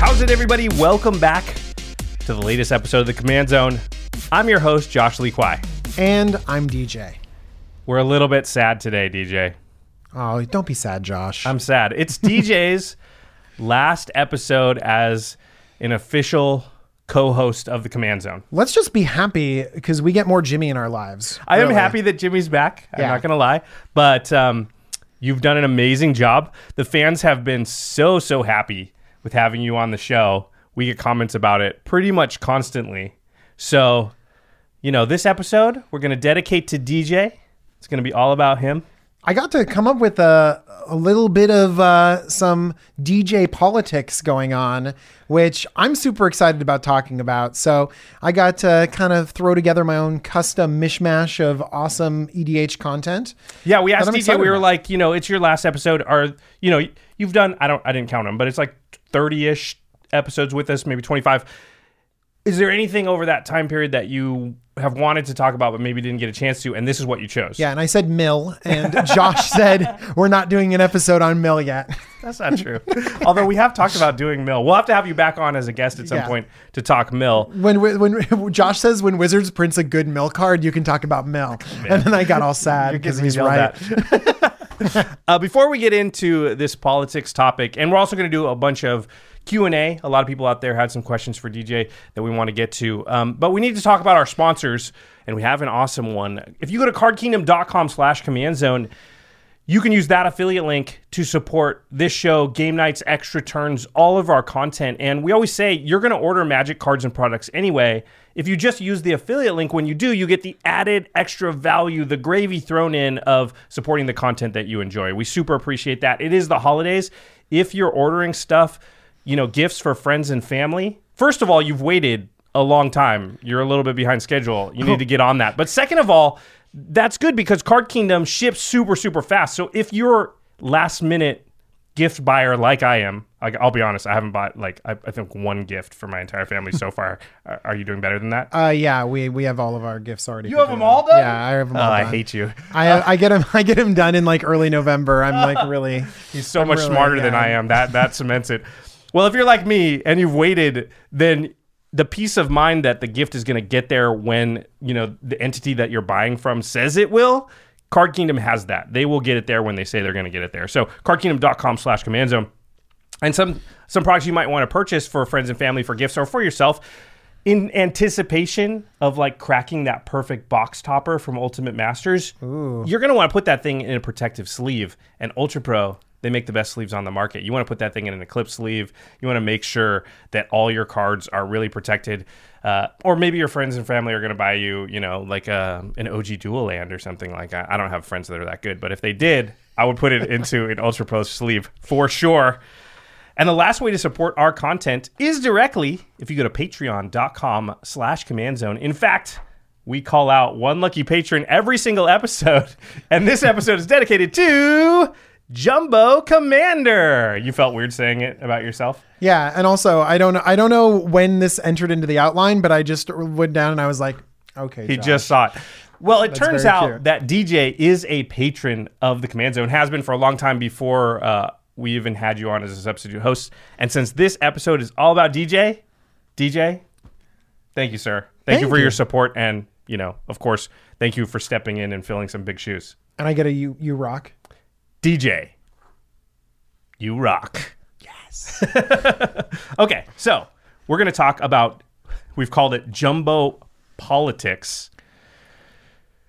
How's it, everybody? Welcome back to the latest episode of the Command Zone. I'm your host, Josh Lee Kwai. And I'm DJ. We're a little bit sad today, DJ. Oh, don't be sad, Josh. I'm sad. It's DJ's last episode as an official co-host of the Command Zone. Let's just be happy because we get more Jimmy in our lives. I am happy that Jimmy's back. I'm Yeah. not going to lie, but um, you've done an amazing job. The fans have been so so happy with having you on the show. We get comments about it pretty much constantly. So, you know, this episode we're going to dedicate to DJ. It's going to be all about him. I got to come up with a, a little bit of uh, some DJ politics going on, which I'm super excited about talking about. So I got to kind of throw together my own custom mishmash of awesome EDH content. Yeah, we asked DJ. We were about. like, you know, it's your last episode. Are you know, you've done. I don't. I didn't count them, but it's like thirty ish episodes with us, maybe twenty five. Is there anything over that time period that you have wanted to talk about, but maybe didn't get a chance to? And this is what you chose. Yeah, and I said mill, and Josh said we're not doing an episode on mill yet. that's not true. Although we have talked about doing Mill. We'll have to have you back on as a guest at some Yeah. point to talk Mill. When when Josh says when Wizards prints a good mill card, you can talk about mill, and then I got all sad because he's right. Uh, before we get into this politics topic, and we're also going to do a bunch of Q and A. A lot of people out there had some questions for DJ that we want to get to, um, but we need to talk about our sponsors, and we have an awesome one. If you go to CardKingdom.com/slash Command Zone. You can use that affiliate link to support this show, game nights, extra turns, all of our content. And we always say you're going to order magic cards and products anyway. If you just use the affiliate link when you do, you get the added extra value, the gravy thrown in of supporting the content that you enjoy. We super appreciate that. It is the holidays. If you're ordering stuff, you know, gifts for friends and family, first of all, you've waited a long time. You're a little bit behind schedule. You need to get on that. But second of all, that's good because Card Kingdom ships super, super fast. So if you're last minute gift buyer like I am, like, I'll be honest, I haven't bought like I, I think one gift for my entire family so far. Are, are you doing better than that? Uh, yeah, we we have all of our gifts already. You have them all done? Yeah, I have them Oh, all I hate you. I I get him I get him done in like early November. I'm like really. He's so I'm much really- smarter than. I am. That that cements it. Well, if you're like me and you've waited, then the peace of mind that the gift is going to get there when you know the entity that you're buying from says it will. Card Kingdom has that. They will get it there when they say they're going to get it there. So cardkingdom.com/slash command zone and some some products you might want to purchase for friends and family for gifts or for yourself in anticipation of like cracking that perfect box topper from Ultimate Masters. You're going to want to put that thing in a protective sleeve. And Ultra Pro, they make the best sleeves on the market. You want to put that thing in an Eclipse sleeve. You want to make sure that all your cards are really protected. Uh, or maybe your friends and family are going to buy you, you know, like a, an OG Dual Land or something like that. I don't have friends that are that good, but if they did, I would put it into an Ultra Pro sleeve for sure. And the last way to support our content is directly if you go to patreon.com slash command zone. In fact, we call out one lucky patron every single episode. And this episode is dedicated to Jumbo Commander. You felt weird saying it about yourself? Yeah, and also I don't I don't know when this entered into the outline, but I just went down and I was like, okay, He Josh. just saw it. Well, it turns out cute. that DJ is a patron of the Command Zone, has been for a long time before uh, we even had you on as a substitute host. And since this episode is all about DJ, DJ, thank you, sir. Thank, you for you. your support. And, you know, of course, thank you for stepping in and filling some big shoes. and I get a you you rock. DJ, you rock. Yes. okay, so we're going to talk about, we've called it Jumbo Politics.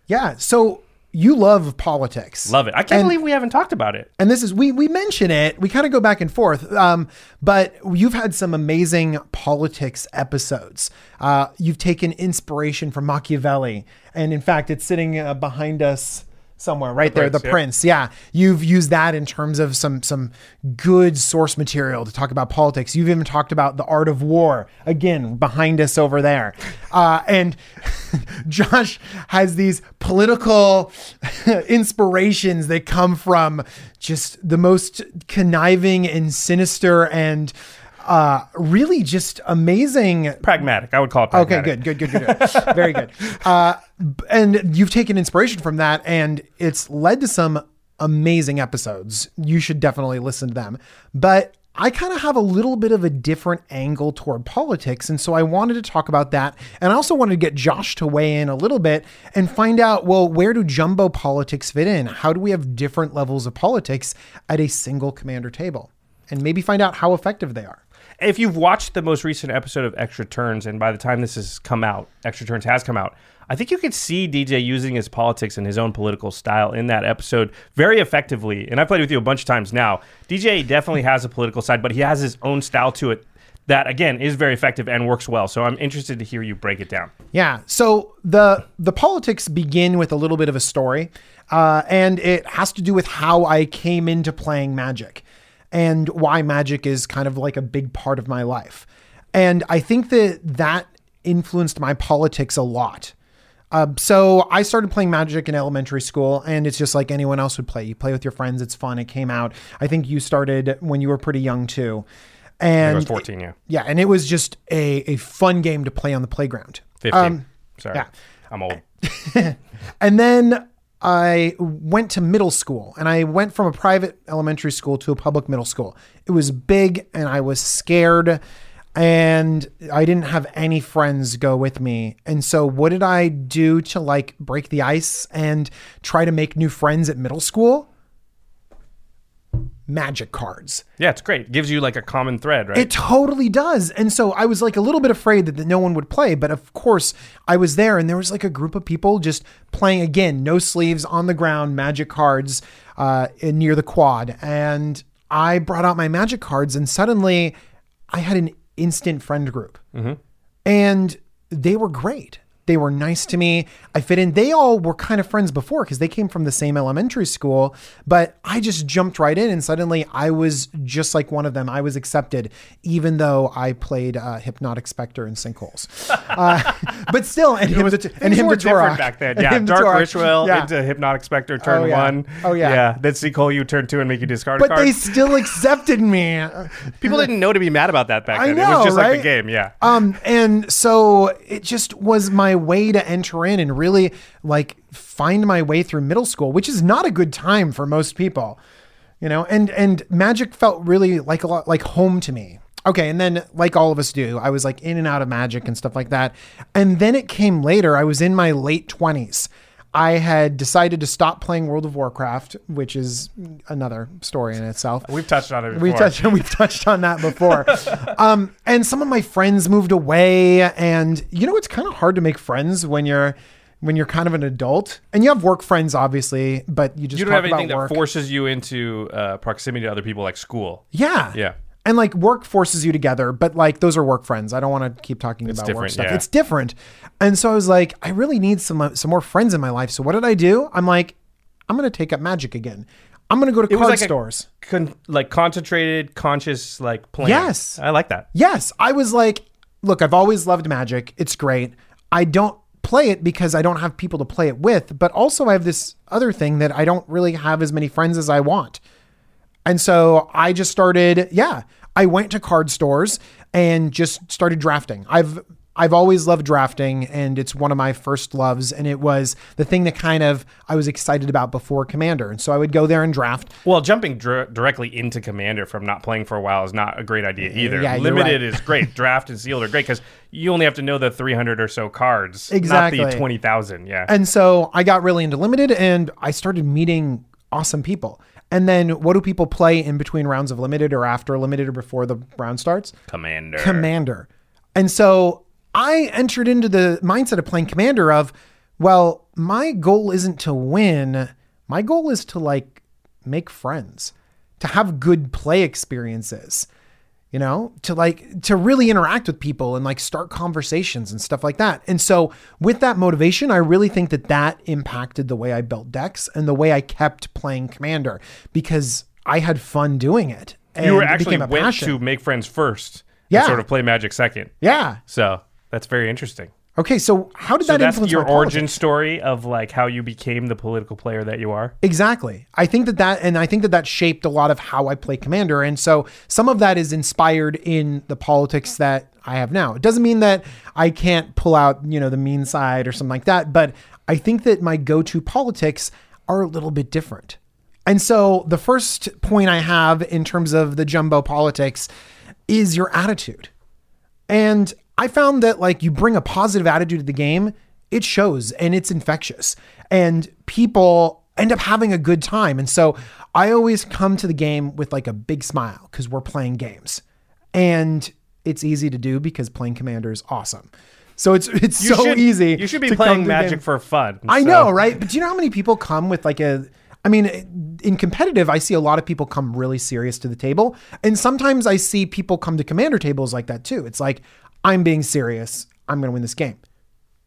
Yeah, so you love politics. Love it. I can't And- believe we haven't talked about it. and this is we we mention it we kind of go back and forth um, but you've had some amazing politics episodes uh, you've taken inspiration from machiavelli and in fact it's sitting uh, behind us somewhere right there Prince, the yeah. prince. Yeah. You've used that in terms of some some good source material to talk about politics. You've even talked about the art of war again behind us over there. Uh, and josh has these political inspirations that come from just the most conniving and sinister and uh, really just amazing Pragmatic. I would call it Okay, pragmatic. good, good, good, good, good. Very good. Uh, and you've taken inspiration from that, and it's led to some amazing episodes. You should definitely listen to them. But I kind of have a little bit of a different angle toward politics. And so I wanted to talk about that. And I also wanted to get Josh to weigh in a little bit and find out well, where do jumbo politics fit in? How do we have different levels of politics at a single commander table? And maybe find out how effective they are. If you've watched the most recent episode of Extra Turns, and by the time this has come out, Extra Turns has come out, I think you could see DJ using his politics and his own political style in that episode very effectively. And I've played with you a bunch of times now. DJ definitely has a political side, but he has his own style to it that, again, is very effective and works well. So I'm interested to hear you break it down. Yeah. So the the politics begin with a little bit of a story, uh, and it has to do with how I came into playing Magic, and why Magic is kind of like a big part of my life. And I think that that influenced my politics a lot. Uh, so I started playing Magic in elementary school, and it's just like anyone else would play. You play with your friends; it's fun. It came out. I think you started when you were pretty young too. And I was 14, yeah. yeah, and it was just a, a fun game to play on the playground. 15. Um, Sorry. yeah. I'm old. And then I went to middle school and I went from a private elementary school to a public middle school. It was big and I was scared and I didn't have any friends go with me. And so what did I do to like break the ice and try to make new friends at middle school? Magic cards. Yeah, it's great. It gives you like a common thread, right? It totally does. And so I was like a little bit afraid that, that no one would play, but of course I was there and there was like a group of people just playing again, no sleeves on the ground, magic cards uh, near the quad. And I brought out my magic cards and suddenly I had an instant friend group. And they were great. They were nice to me. I fit in. They all were kind of friends before because they came from the same elementary school, but I just jumped right in and suddenly I was just like one of them. I was accepted, even though I played uh, Hypnotic Spectre and Sinkholes. Uh, but still, and him, to, and him to Torok. back then. Yeah, Dark Torok. Ritual Yeah. into Hypnotic Spectre turn Oh, yeah. one. Oh, yeah. Yeah, then Sinkhole you turn two and make you discard a But card. they still accepted me. People didn't know to be mad about that back then. it was just like the game. Yeah. Um, and so it just was my way to enter in and really like find my way through middle school, which is not a good time for most people, you know. And and magic felt really like a lot like home to me. Okay, and then like all of us do, I was like in and out of magic and stuff like that. And then it came later. I was in my late twenties. I had decided to stop playing World of Warcraft, which is another story in itself. We've touched on it before. We've touched we've touched on that before. um, and some of my friends moved away, and you know it's kind of hard to make friends when you're when you're kind of an adult, and you have work friends, obviously, but you just you don't have anything that forces you into uh, proximity to other people like school. yeah, Yeah. And like work forces you together, but like those are work friends. I don't want to keep talking about work stuff. yeah. It's different. And so I was like, I really need some uh, some more friends in my life. So what did I do? I'm like, I'm gonna take up magic again. I'm gonna go to It card like stores. Con- like concentrated, conscious, like plan. Yes. I like that. Yes, I was like, look, I've always loved magic. It's great. I don't play it because I don't have people to play it with, but also I have this other thing that I don't really have as many friends as I want. And so I just started, yeah, I went to card stores and just started drafting. I've I've always loved drafting and it's one of my first loves and it was the thing that kind of I was excited about before Commander. And so I would go there and draft. Well, jumping dr- directly into Commander from not playing for a while is not a great idea uh, either. Yeah, Limited right. is great. Draft and sealed are great because you only have to know the 300 or so cards, Exactly. not the 20,000. Yeah. And so I got really into limited and I started meeting awesome people. And then what do people play in between rounds of limited or after limited or before the round starts? Commander. Commander. And so I entered into the mindset of playing Commander of, well, my goal isn't to win. My goal is to like make friends, to have good play experiences, you know, to like to really interact with people and like start conversations and stuff like that. And so with that motivation, I really think that that impacted the way I built decks and the way I kept playing Commander because I had fun doing it. And you were actually went passion. to make friends first Yeah. and sort of play Magic second. Yeah. So that's very interesting. Okay, so how did So that that's influence your origin story of like how you became the political player that you are. Exactly. I think that that, and I think that that shaped a lot of how I play Commander. And so some of that is inspired in the politics that I have now. It doesn't mean that I can't pull out, you know, the mean side or something like that, but I think that my go to politics are a little bit different. And so the first point I have in terms of the jumbo politics is your attitude. And I found that like you bring a positive attitude to the game, it shows and it's infectious. And people end up having a good time. And so I always come to the game with like a big smile because we're playing games. And it's easy to do because playing commander is awesome. So it's it's You so should- easy. You should be playing Magic for fun. I know, right? But do you know how many people come with like a I mean, in competitive, I see a lot of people come really serious to the table. And sometimes I see people come to commander tables like that too. It's like, I'm being serious. I'm going to win this game.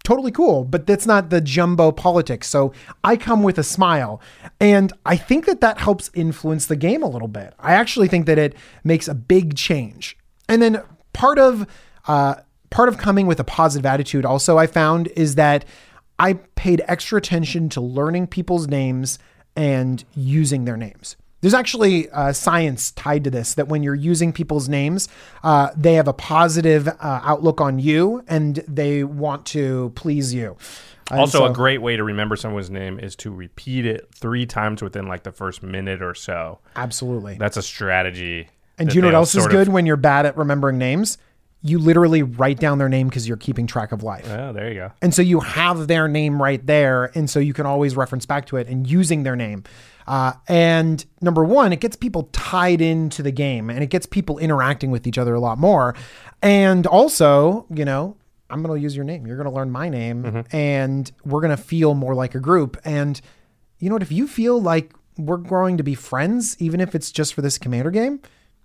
Totally cool, but that's not the jumbo politics. So I come with a smile. And I think that that helps influence the game a little bit. I actually think that it makes a big change. And then part of, uh, part of coming with a positive attitude also I found is that I paid extra attention to learning people's names and using their names. There's actually uh, science tied to this that when you're using people's names, uh, they have a positive uh, outlook on you and they want to please you. And Also, so- a great way to remember someone's name is to repeat it three times within like the first minute or so. absolutely. That's a strategy. And do you know what else is sort of- good when you're bad at remembering names? You literally write down their name because you're keeping track of life. Oh, there you go. And so you have their name right there. And so you can always reference back to it and using their name. Uh, and number one, it gets people tied into the game and it gets people interacting with each other a lot more. And also, you know, I'm going to use your name. You're going to learn my name and we're going to feel more like a group. And you know what? If you feel like we're growing to be friends, even if it's just for this commander game,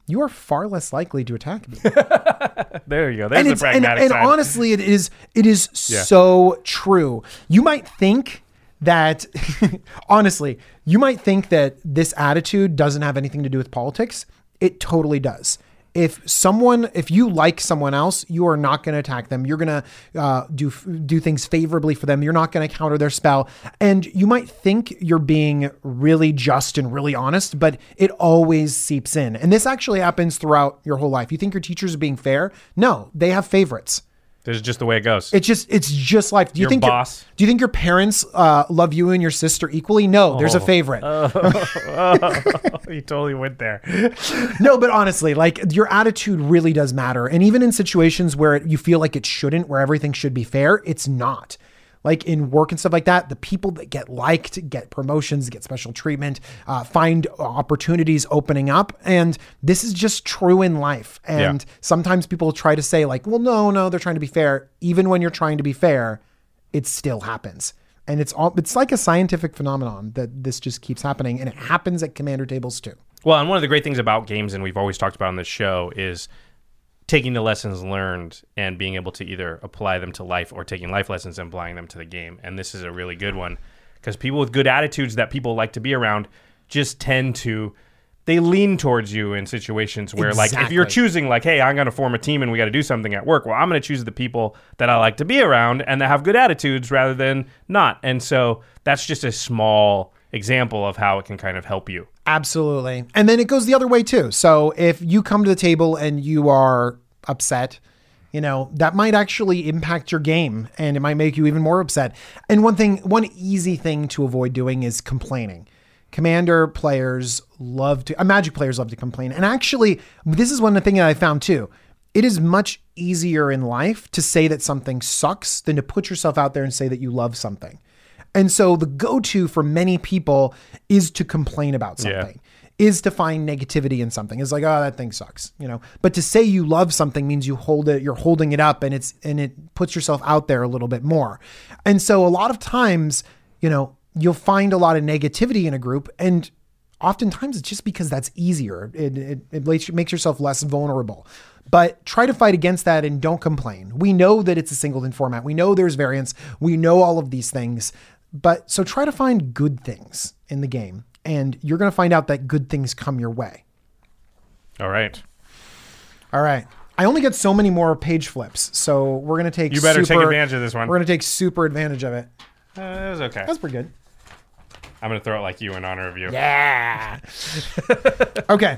you are far less likely to attack me There you go. There's and the it's and, and honestly it is it is so true you might think that honestly you might think that this attitude doesn't have anything to do with politics. It totally does. If someone if you like someone else you are not going to attack them. You're going to uh, do do things favorably for them. You're not going to counter their spell. And you might think you're being really just and really honest but it always seeps in. And this actually happens throughout your whole life. You think your teachers are being fair? No they have favorites Is just the way it goes. it's just it's just life. Do you Your think your- boss. do you think your parents uh, love you and your sister equally? No, there's Oh. a favorite. you totally went there. no, but honestly, like your attitude really does matter. And even in situations where it, you feel like it shouldn't, where everything should be fair, it's not. Like in work and stuff like that, the people that get liked, get promotions, get special treatment, uh, find opportunities opening up. And this is just true in life. And Yeah. sometimes people try to say, like, well, no, no, they're trying to be fair. Even when you're trying to be fair, it still happens. And it's all it's like a scientific phenomenon that this just keeps happening. And it happens at commander tables too. Well, and one of the great things about games, and we've always talked about on this show, is taking the lessons learned and being able to either apply them to life or taking life lessons and applying them to the game. And this is a really good one because people with good attitudes that people like to be around just tend to they lean towards you in situations where like if you're choosing like hey i'm going to form a team and we got to do something at work well i'm going to choose the people that i like to be around and that have good attitudes rather than not and so that's just a small example of how it can kind of help you. Absolutely. And then it goes the other way too. So if you come to the table and you are upset, you know, that might actually impact your game and it might make you even more upset. And one thing, one easy thing to avoid doing is complaining. Commander players love to, uh, Magic players love to complain. And actually, this is one of the thing that I found too. It is much easier in life to say that something sucks than to put yourself out there and say that you love something. And so the go to for many people is to complain about Yeah. something, is to find negativity in something. It's like, oh, that thing sucks, you know. But to say you love something means you hold it, you're holding it up and it's and it puts yourself out there a little bit more. And so a lot of times, you know, you'll find a lot of negativity in a group and oftentimes it's just because that's easier. It, it, it makes makes yourself less vulnerable. But try to fight against that and don't complain. We know that it's a singleton format. We know there's variance. We know all of these things. But so try to find good things in the game. And you're going to find out that good things come your way. All right. All right. I only get so many more page flips. So we're going to take You better take super- advantage of this one. We're going to take super advantage of it. Uh, it was okay. That's pretty good. I'm going to throw it like you in honor of you. Yeah. okay.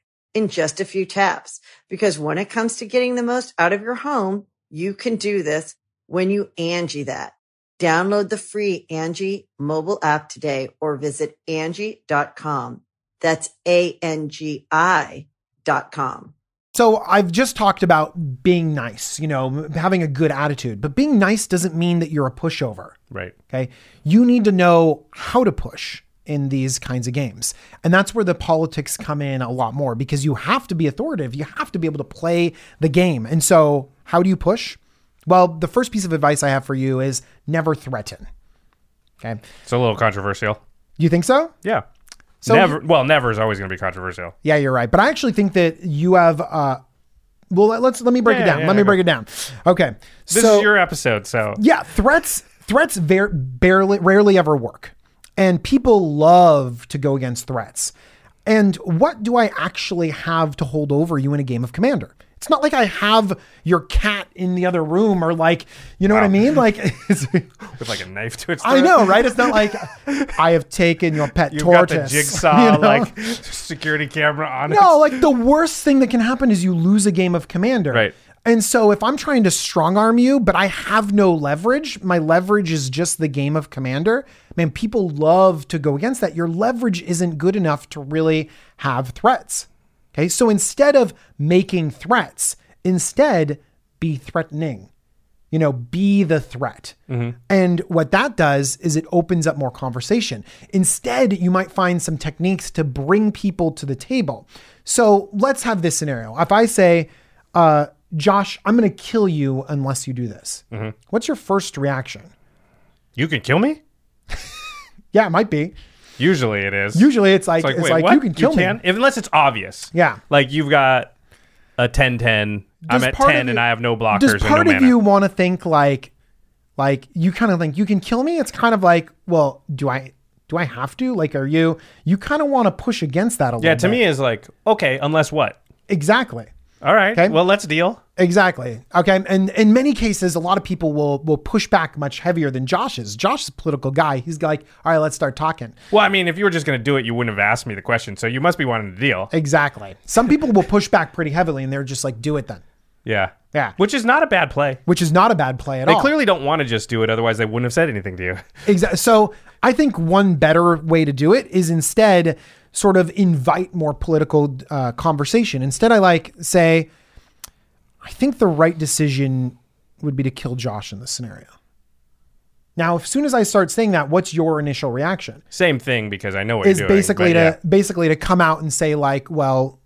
in just a few taps. Because when it comes to getting the most out of your home, you can do this when you Angie that. Download the free Angie mobile app today or visit Angie.com. That's A-N-G-I dot com. So I've just talked about being nice, you know, having a good attitude, but being nice doesn't mean that you're a pushover. Right. Okay. You need to know how to push in these kinds of games. And that's where the politics come in a lot more because you have to be authoritative. You have to be able to play the game. And so, how do you push? Well, the first piece of advice I have for you is never threaten. Okay. It's a little controversial. You think so? Yeah. So- never. Well, never is always going to be controversial. Yeah, you're right. But I actually think that you have uh well let- let's let me break it down. yeah, let me go. break it down. Okay. This so is your episode, so yeah, threats threats ver- barely rarely ever work. And people love to go against threats. And what do I actually have to hold over you in a game of commander? It's not like I have your cat in the other room or like, you know what I mean? Like it's, with like a knife to its. throat. I know, right? It's not like I have taken your pet You've got tortoise. the jigsaw you know? like security camera on it. No, like the worst thing that can happen is you lose a game of commander. Right. And so if I'm trying to strong arm you, but I have no leverage, my leverage is just the game of commander. Man, people love to go against that. Your leverage isn't good enough to really have threats. Okay. So instead of making threats, instead be threatening. You know, be the threat. And what that does is it opens up more conversation. Instead, you might find some techniques to bring people to the table. So let's have this scenario. If I say, uh, Josh, I'm going to kill you unless you do this. Mm-hmm. What's your first reaction? You can kill me. Yeah, it might be. Usually it is. Usually it's like, It's like, it's wait, like what? you can kill me. If- unless it's obvious. Yeah. Like you've got a 10-10. I'm at part of 10 and I have no blockers Does and no part of mana. you want to think like, like you kind of think you can kill me? It's kind of like, well, do I, do I have to? Like, are you, you kind of want to push against that a little yeah, to bit. me is like, okay, unless what? Exactly. All right. Okay. Well, let's deal. Exactly. Okay. And in many cases, a lot of people will will push back much heavier than Josh is. Josh is a political guy. He's like, all right, let's start talking. Well, I mean, if you were just going to do it, you wouldn't have asked me the question. So you must be wanting to deal. Exactly. Some people will push back pretty heavily and they're just like, do it then. Yeah. Yeah. Which is not a bad play. Which is not a bad play at They all. They clearly don't want to just do it. Otherwise, they wouldn't have said anything to you. Exactly. So I think one better way to do it is instead sort of invite more political uh, conversation. Instead, I like say, I think the right decision would be to kill Josh in this scenario. Now, as soon as I start saying that, what's your initial reaction? Same thing because I know what Is you're doing. basically to yeah. basically to come out and say like, well,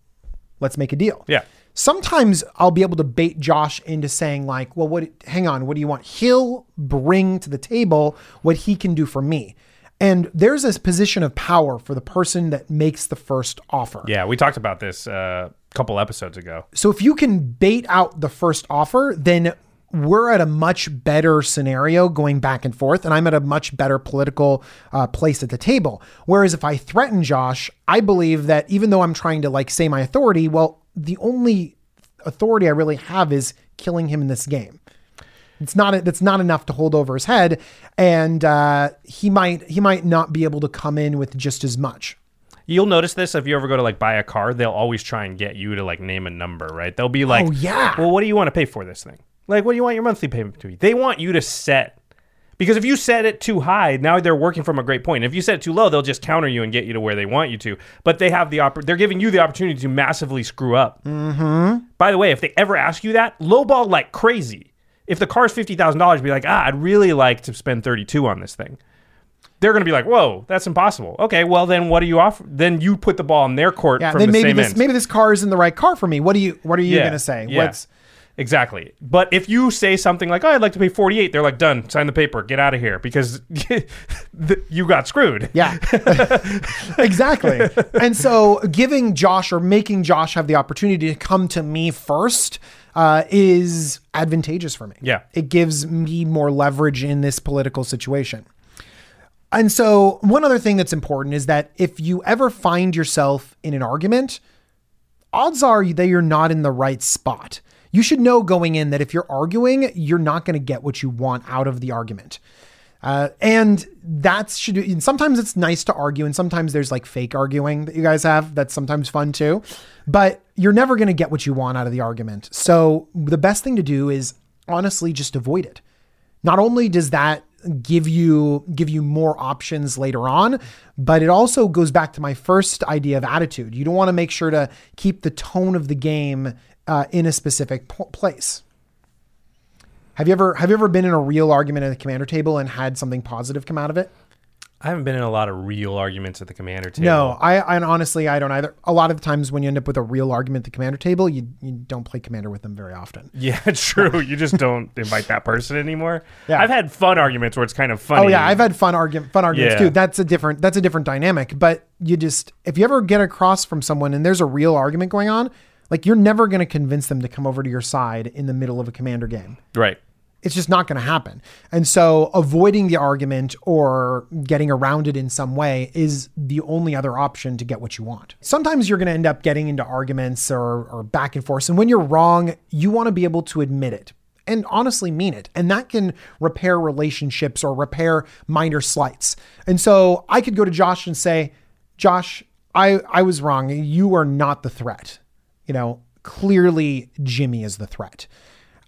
let's make a deal. Yeah. Sometimes I'll be able to bait Josh into saying like, well, what? Hang on, what do you want? He'll bring to the table what he can do for me, and there's this position of power for the person that makes the first offer. Yeah, we talked about this uh, a couple episodes ago. So if you can bait out the first offer, then we're at a much better scenario going back and forth, and I'm at a much better political uh, place at the table. Whereas if I threaten Josh, I believe that even though I'm trying to like say my authority, well, the only authority I really have is killing him in this game. It's not that's not enough to hold over his head, and uh, he might he might not be able to come in with just as much. You'll notice this if you ever go to like buy a car, they'll always try and get you to like name a number, right? They'll be like, Oh, yeah. Well, what do you want to pay for this thing? Like, what do you want your monthly payment to be? They want you to set because if you set it too high, now they're working from a great point. If you set it too low, they'll just counter you and get you to where they want you to. But they have the oppor- they're giving you the opportunity to massively screw up. Mm-hmm. By the way, if they ever ask you that, lowball like crazy. If the car's fifty thousand dollars, be like, ah, I'd really like to spend thirty two on this thing they're going to be like, "Whoa, that's impossible." Okay, well then, what do you offer? Then you put the ball in their court Yeah, from then the maybe same this end. maybe this car isn't the right car for me. What do you what are you gonna say? Yeah, What's exactly. But if you say something like, "Oh, I'd like to pay 48," they're like, "Done. Sign the paper. Get out of here," because you got screwed. Yeah, exactly. and so, giving Josh or making Josh have the opportunity to come to me first uh, is advantageous for me. Yeah. it gives me more leverage in this political situation. And so, one other thing that's important is that if you ever find yourself in an argument, odds are that you're not in the right spot. You should know going in that if you're arguing, you're not going to get what you want out of the argument. Uh, and that's should and sometimes it's nice to argue, and sometimes there's like fake arguing that you guys have. That's sometimes fun too. But you're never going to get what you want out of the argument. So the best thing to do is honestly just avoid it. Not only does that give you give you more options later on, but it also goes back to my first idea of attitude. You don't want to make sure to keep the tone of the game uh, in a specific p- place. Have you ever have you ever been in a real argument at the commander table and had something positive come out of it? I haven't been in a lot of real arguments at the commander table. No, I, I honestly I don't either. A lot of the times when you end up with a real argument at the commander table, you you don't play commander with them very often. Yeah, true. you just don't invite that person anymore. Yeah. I've had fun arguments where it's kind of funny. Oh yeah, I've had fun argument fun arguments Yeah. too. That's a different that's a different dynamic. But you just if you ever get across from someone and there's a real argument going on, like you're never going to convince them to come over to your side in the middle of a commander game. right. It's just not going to happen. And so avoiding the argument or getting around it in some way is the only other option to get what you want. Sometimes you're going to end up getting into arguments or, or back and forth. And when you're wrong, you want to be able to admit it and honestly mean it. And that can repair relationships or repair minor slights. And so I could go to Josh and say, Josh, I, I was wrong. You are not the threat. You know, clearly Jimmy is the threat.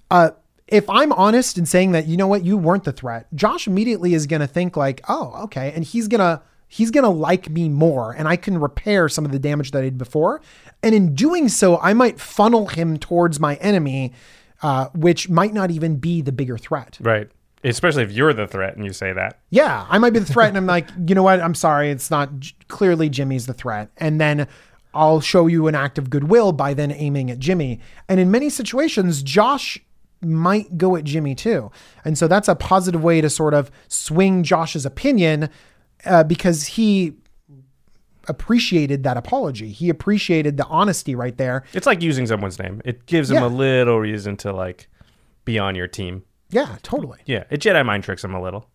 Uh, if I'm honest in saying that, you know what, you weren't the threat, Josh immediately is going to think like, oh, okay. And he's going to, he's going to like me more and I can repair some of the damage that I did before. And in doing so, I might funnel him towards my enemy, uh, which might not even be the bigger threat. Right. Especially if you're the threat and you say that. Yeah, I might be the threat, and I'm like, you know what? I'm sorry, it's not J- clearly Jimmy's the threat, and then I'll show you an act of goodwill by then aiming at Jimmy. And in many situations, Josh might go at Jimmy too, and so that's a positive way to sort of swing Josh's opinion uh, because he appreciated that apology. He appreciated the honesty right there. It's like using someone's name. It gives Yeah. a little reason to like be on your team. Yeah, totally. Yeah, it Jedi mind tricks him a little.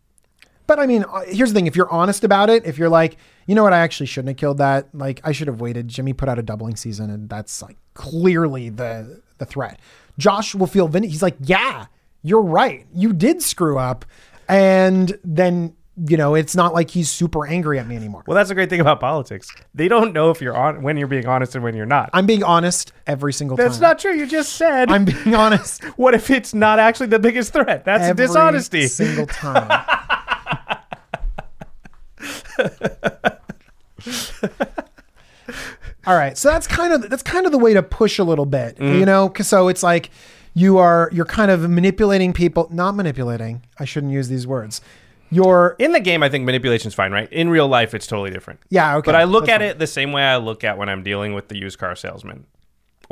But I mean, uh, here's the thing: if you're honest about it, if you're like, you know what, I actually shouldn't have killed that. Like, I should have waited. Jimmy put out a doubling season, and that's like clearly the the threat. Josh will feel vin- he's like, yeah, you're right. You did screw up, and then you know it's not like he's super angry at me anymore. Well, that's the great thing about politics. They don't know if you're on when you're being honest and when you're not. I'm being honest every single That's time. That's not true. You just said. I'm being honest what if it's not actually the biggest threat? That's dishonesty. every dishonesty. single time. All right, so that's kind of that's kind of the way to push a little bit, Mm-hmm. you know. So it's like you are you're kind of manipulating people, not manipulating. I shouldn't use these words. You're In the game, I think manipulation's fine, right? In real life, it's totally different. yeah okay. But I look that's at fine. it the same way I look at when I'm dealing with the used car salesman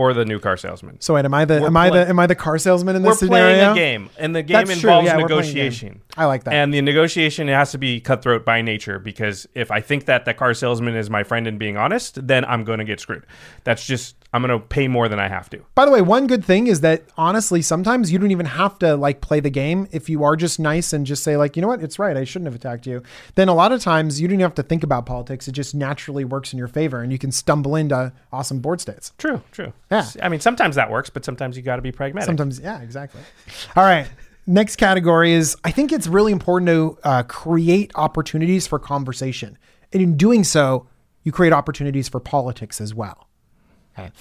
or the new car salesman. So wait, am I the We're am I play- the am I the car salesman in We're this scenario? playing a game, and the game That's true, involves yeah, we're playing a game. negotiation. I like that. And the negotiation has to be cutthroat by nature because if I think that the car salesman is my friend and being honest, then I'm going to get screwed. That's just I'm going to pay more than I have to. By the way, one good thing is that honestly, sometimes you don't even have to like play the game. If you are just nice and just say like, you know what, it's right, I shouldn't have attacked you. Then a lot of times you don't even have to think about politics. It just naturally works in your favor, and you can stumble into awesome board states. True, true. Yeah. I mean, sometimes that works, but sometimes you got to be pragmatic. Sometimes, yeah, exactly. All right. Next category is I think it's really important to uh, create opportunities for conversation. And in doing so, you create opportunities for politics as well. Okay.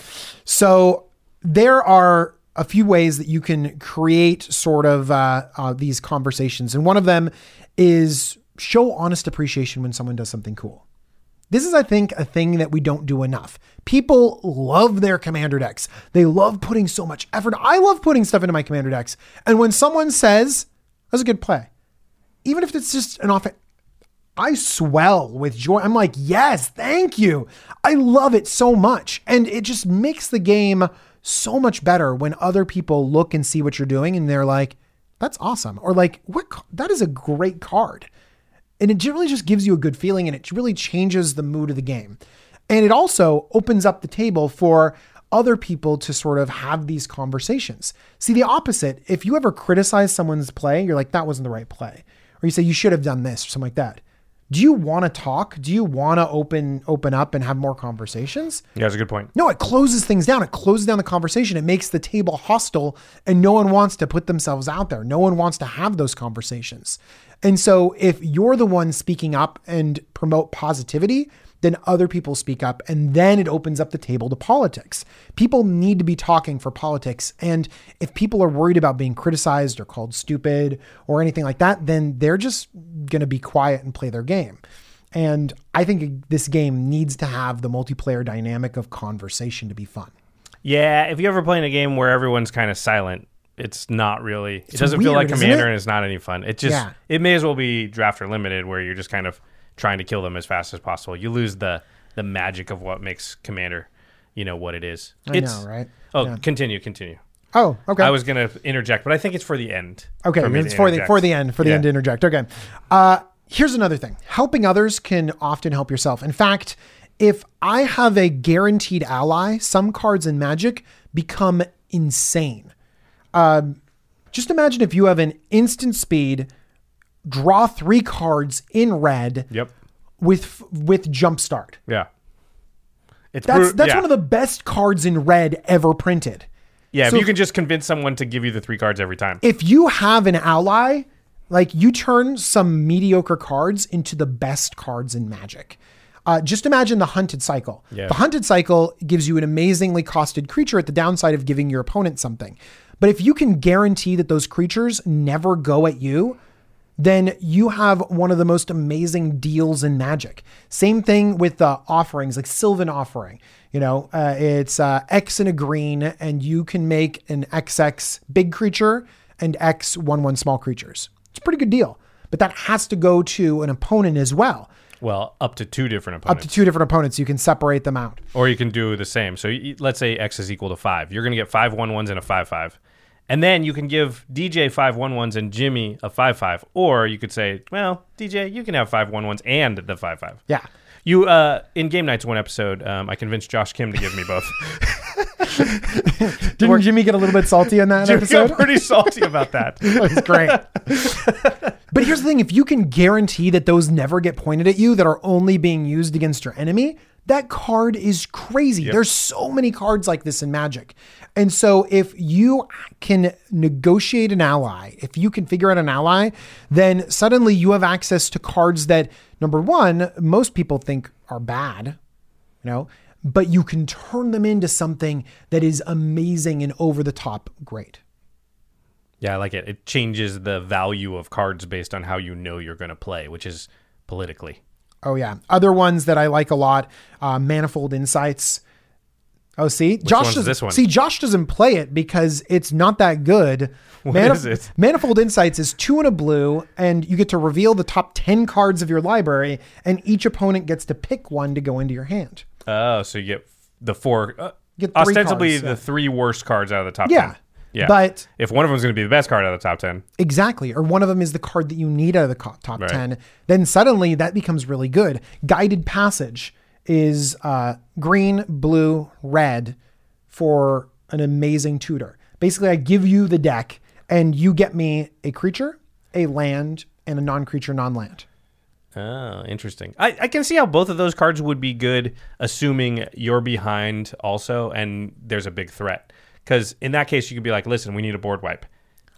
So there are a few ways that you can create sort of uh, uh, these conversations. And one of them is show honest appreciation when someone does something cool. This is, I think, a thing that we don't do enough. People love their commander decks. They love putting so much effort. I love putting stuff into my commander decks. And when someone says, that's a good play, even if it's just an off, I swell with joy. I'm like, yes, thank you. I love it so much. And it just makes the game so much better when other people look and see what you're doing and they're like, that's awesome. Or like, what? That is a great card and it generally just gives you a good feeling and it really changes the mood of the game and it also opens up the table for other people to sort of have these conversations see the opposite if you ever criticize someone's play you're like that wasn't the right play or you say you should have done this or something like that do you want to talk do you want to open open up and have more conversations yeah, that's a good point. no, it closes things down. It closes down the conversation. It makes the table hostile, and no one wants to put themselves out there. No one wants to have those conversations. And so, if you're the one speaking up and promote positivity, then other people speak up, and then it opens up the table to politics. People need to be talking for politics. And if people are worried about being criticized or called stupid or anything like that, then they're just going to be quiet and play their game. And I think this game needs to have the multiplayer dynamic of conversation to be fun. Yeah, if you ever play in a game where everyone's kind of silent, it's not really. It doesn't feel like Commander, it? and it's not any fun. It just Yeah. it may as well be draft or limited, where you're just kind of trying to kill them as fast as possible. You lose the the magic of what makes Commander, you know what it is. I it's, know, right? Oh, Yeah. continue, continue. Oh, okay. I was gonna interject, but I think it's for the end. okay, for it's for the for the end for the Yeah. end to interject. Okay. Uh, here's another thing: helping others can often help yourself. In fact, if I have a guaranteed ally, some cards in Magic become insane. Um, just imagine if you have an instant speed, draw three cards in red Yep. with with jumpstart. Yeah. It's That's bru- that's yeah. one of the best cards in red ever printed. yeah. so if you if- can just convince someone to give you the three cards every time. If you have an ally, like you turn some mediocre cards into the best cards in Magic. Uh, just imagine the hunted cycle. Yeah. The hunted cycle gives you an amazingly costed creature at the downside of giving your opponent something. But if you can guarantee that those creatures never go at you, then you have one of the most amazing deals in Magic. Same thing with the offerings, like Sylvan Offering. You know, uh, it's uh, X and a green, and you can make an XX big creature and X one one small creatures. It's a pretty good deal, but that has to go to an opponent as well. well, up to two different Up opponents. to two different opponents, you can separate them out. Or you can do the same. So let's say X is equal to five. You're going to get five one ones and a five five. And then you can give DJ five one ones and Jimmy a five five. Or you could say, well, DJ, you can have five one ones and the five five. Yeah. You uh in game nights one episode, um, I convinced Josh Kim to give me both. Didn't Jimmy get a little bit salty on that Jimmy episode? got pretty salty about that. Was great. but here's the thing if you can guarantee that those never get pointed at you, that are only being used against your enemy, that card is crazy. There's so many cards like this in Magic. And so if you can negotiate an ally, if you can figure out an ally, then suddenly you have access to cards that, number one, most people think are bad, you know, but you can turn them into something that is amazing and over the top great. Yeah, I like it. It changes the value of cards based on how you know you're going to play, which is politically. Oh yeah. Other ones that I like a lot, uh, Manifold Insights. Oh, see, Josh doesn't. this one? See, Josh doesn't play it because it's not that good. What Manif- is it? Manifold Insights is two and a blue, and you get to reveal the top ten cards of your library, and each opponent gets to pick one to go into your hand. Oh, so you get the four, uh, Get three ostensibly cards, the yeah. three worst cards out of the top Yeah. 10. Yeah. But- if one of them is going to be the best card out of the top 10, Exactly. Or one of them is the card that you need out of the co- top Right. 10. Then suddenly that becomes really good. Guided Passage is uh, green, blue, red for an amazing tutor. Basically, I give you the deck and you get me a creature, a land, and a non creature, non land. Oh, interesting. I, I can see how both of those cards would be good, assuming you're behind also and there's a big threat. Because in that case, you could be like, listen, we need a board wipe.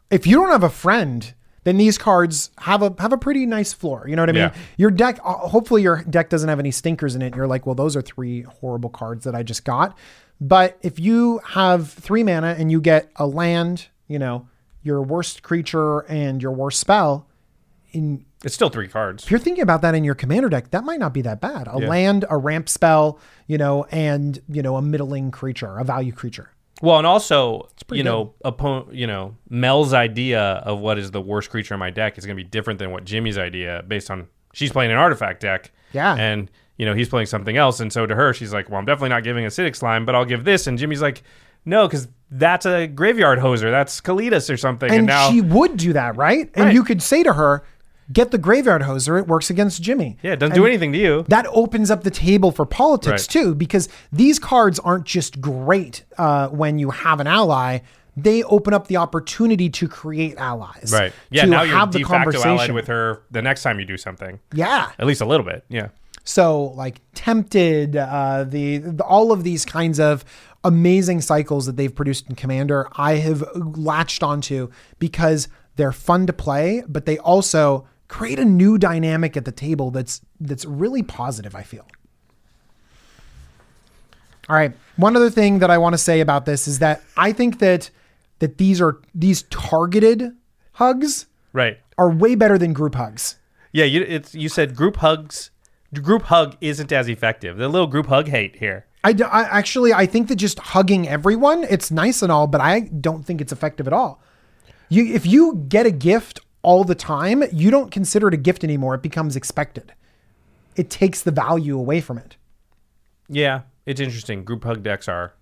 If you don't have a friend, then these cards have a have a pretty nice floor. You know what I mean? Yeah. Your deck, uh, hopefully, your deck doesn't have any stinkers in it. You're like, well, those are three horrible cards that I just got. But if you have three mana and you get a land, you know, your worst creature and your worst spell, in It's still three cards. if you're thinking about that in your commander deck, that might not be that bad. A land, a ramp spell, you know, and you know, a middling creature, a value creature. Well, and also, you know, opponent, you know, Mel's idea of what is the worst creature in my deck is going to be different than what Jimmy's idea based on she's playing an artifact deck. Yeah. And, you know, he's playing something else. And so to her, she's like, well, I'm definitely not giving acidic slime, but I'll give this. And Jimmy's like, no, because that's a graveyard hoser. That's Kalitas or something. And, and now, she would do that, right? And Right. you could say to her, "Get the graveyard hoser. It works against Jimmy." yeah, it doesn't do anything to you. That opens up the table for politics Right. too, because these cards aren't just great uh, when you have an ally. They open up the opportunity to create allies. Right. Yeah. To Now you're have the de facto allied conversation with her the next time you do something. Yeah. At least a little bit. Yeah. So like tempted, uh, the, the all of these kinds of amazing cycles that they've produced in Commander, I have latched onto because they're fun to play, but they also create a new dynamic at the table that's that's really positive. I feel. All right. One other thing that I want to say about this is that I think that that these are these targeted hugs Right. are way better than group hugs. Yeah. You, it's, you said group hugs. Group hug isn't as effective. The little group hug hate here. I, I- actually I think that just hugging everyone it's nice and all, but I don't think it's effective at all. You if you get a gift all the time, you don't consider it a gift anymore. It becomes expected. It takes the value away from it. Yeah, it's interesting. Group hug decks are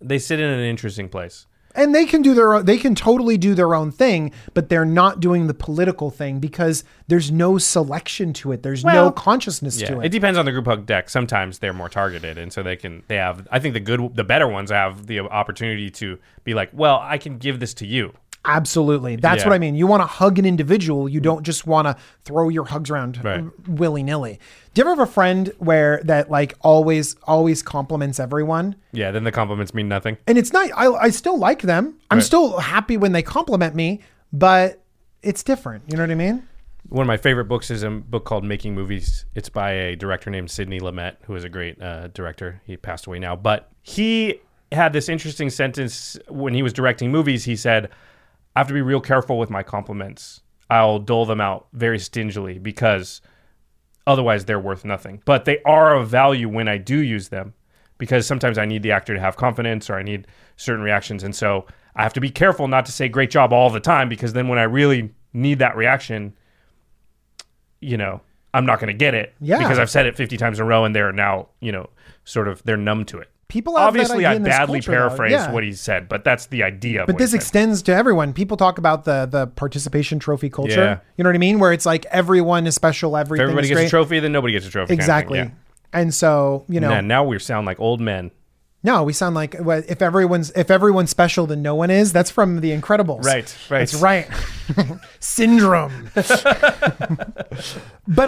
they sit in an interesting place. And they can do their own, they can totally do their own thing, but they're not doing the political thing because there's no selection to it. There's no consciousness Yeah, to it it. depends on the group hug deck. Sometimes they're more targeted, and so they can they have. I think the good, the better ones have the opportunity to be like, well, I can give this to you. Absolutely. That's Yeah. what I mean. You want to hug an individual. You don't just want to throw your hugs around Right. willy nilly. Do you ever have a friend where that like always, always compliments everyone? Yeah, then the compliments mean nothing. And it's not, I, I still like them. I'm Right. still happy when they compliment me, but it's different. You know what I mean? One of my favorite books is a book called Making Movies. It's by a director named Sidney Lumet, who is a great uh, director. He passed away now, but he had this interesting sentence when he was directing movies. He said, "I have to be real careful with my compliments. I'll dole them out very stingily because otherwise they're worth nothing. But they are of value when I do use them because sometimes I need the actor to have confidence or I need certain reactions, and so I have to be careful not to say great job all the time because then when I really need that reaction." you know, I'm not going to get it Yeah. because I've said it 50 times in a row and they're now, you know, sort of they're numb to it. People have that Obviously, idea I badly culture, paraphrased Yeah. what he said, but that's the idea. But this extends to everyone. People talk about the the participation trophy culture. Yeah. You know what I mean? Where it's like everyone is special, if everything everybody is gets great. a trophy, then nobody gets a trophy. kind of thing, Exactly. yeah. And so, you know, Man, now we sound like old men. No, we sound like well, if everyone's if everyone's special, then no one is. That's from The Incredibles. Right, right. That's right. Syndrome. but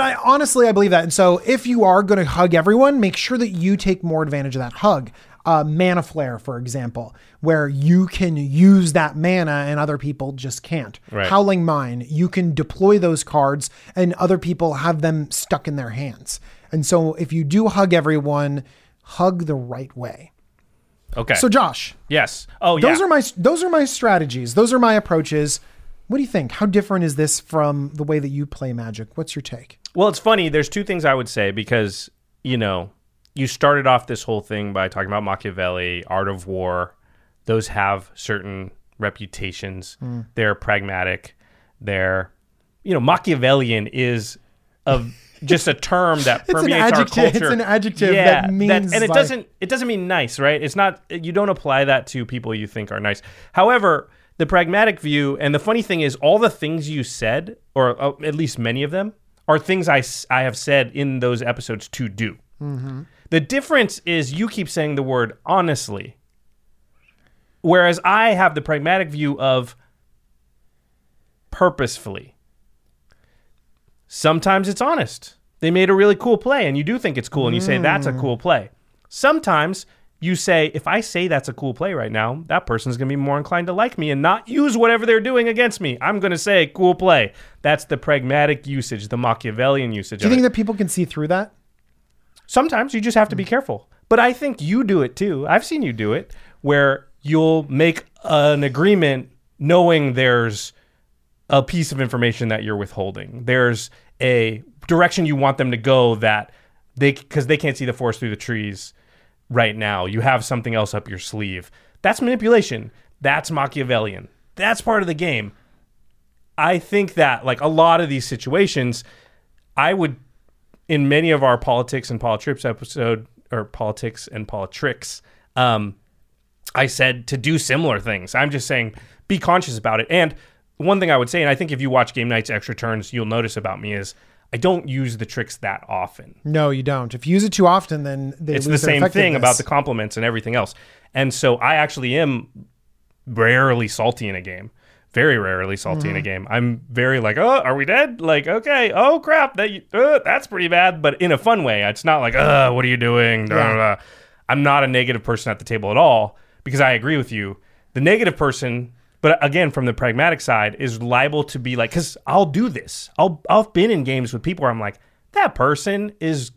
I honestly I believe that. And so if you are going to hug everyone, make sure that you take more advantage of that hug. Uh, mana flare, for example, where you can use that mana and other people just can't. Right. Howling Mine, you can deploy those cards and other people have them stuck in their hands. And so if you do hug everyone, hug the right way. Okay. So Josh, yes. Oh, yeah. those are my those are my strategies. Those are my approaches. What do you think? How different is this from the way that you play Magic? What's your take? Well, it's funny. There's two things I would say because, you know, you started off this whole thing by talking about Machiavelli, Art of War. Those have certain reputations. Hmm. They're pragmatic. They're, you know, Machiavellian is a just a term that permeates our adjective- it's an adjective that means, and it like- doesn't it doesn't mean nice, right? It's not you don't apply that to people you think are nice. However, the pragmatic view and the funny thing is all the things you said or uh, at least many of them are things I I have said in those episodes to do. The difference is you keep saying the word honestly whereas I have the pragmatic view of purposefully. Sometimes it's honest. They made a really cool play and you do think it's cool and you say that's a mm. cool play. Sometimes you say if I say that's a cool play right now, that person's going to be more inclined to like me and not use whatever they're doing against me. I'm going to say cool play. That's the pragmatic usage, the Machiavellian usage Do you think that people can see through that? Sometimes you just have to be mm. careful. But I think you do it too. I've seen you do it where you'll make an agreement knowing there's a piece of information that you're withholding. There's a direction you want them to go that they because they can't see the forest through the trees right now. You have something else up your sleeve. That's manipulation. That's Machiavellian. That's part of the game. I think that like a lot of these situations, I would in many of our politics and politics episode or politics and politricks, um, I said to do similar things. I'm just saying be conscious about it. And one thing I would say, and I think if you watch Game Knights Extra Turns, you'll notice about me is I don't use the tricks that often. No, you don't. If you use it too often, then they It's the same thing about the compliments and everything else. And so I actually am rarely salty in a game. Very rarely salty in a game. I'm very like, oh, are we dead? Like, okay, oh crap, that uh, that's pretty bad, but in a fun way. It's not like, uh, what are you doing? Da. I'm not a negative person at the table at all because I agree with you. The negative person, but again, from the pragmatic side, is liable to be like, because I'll do this. I'll I've been in games with people where I'm like, that person is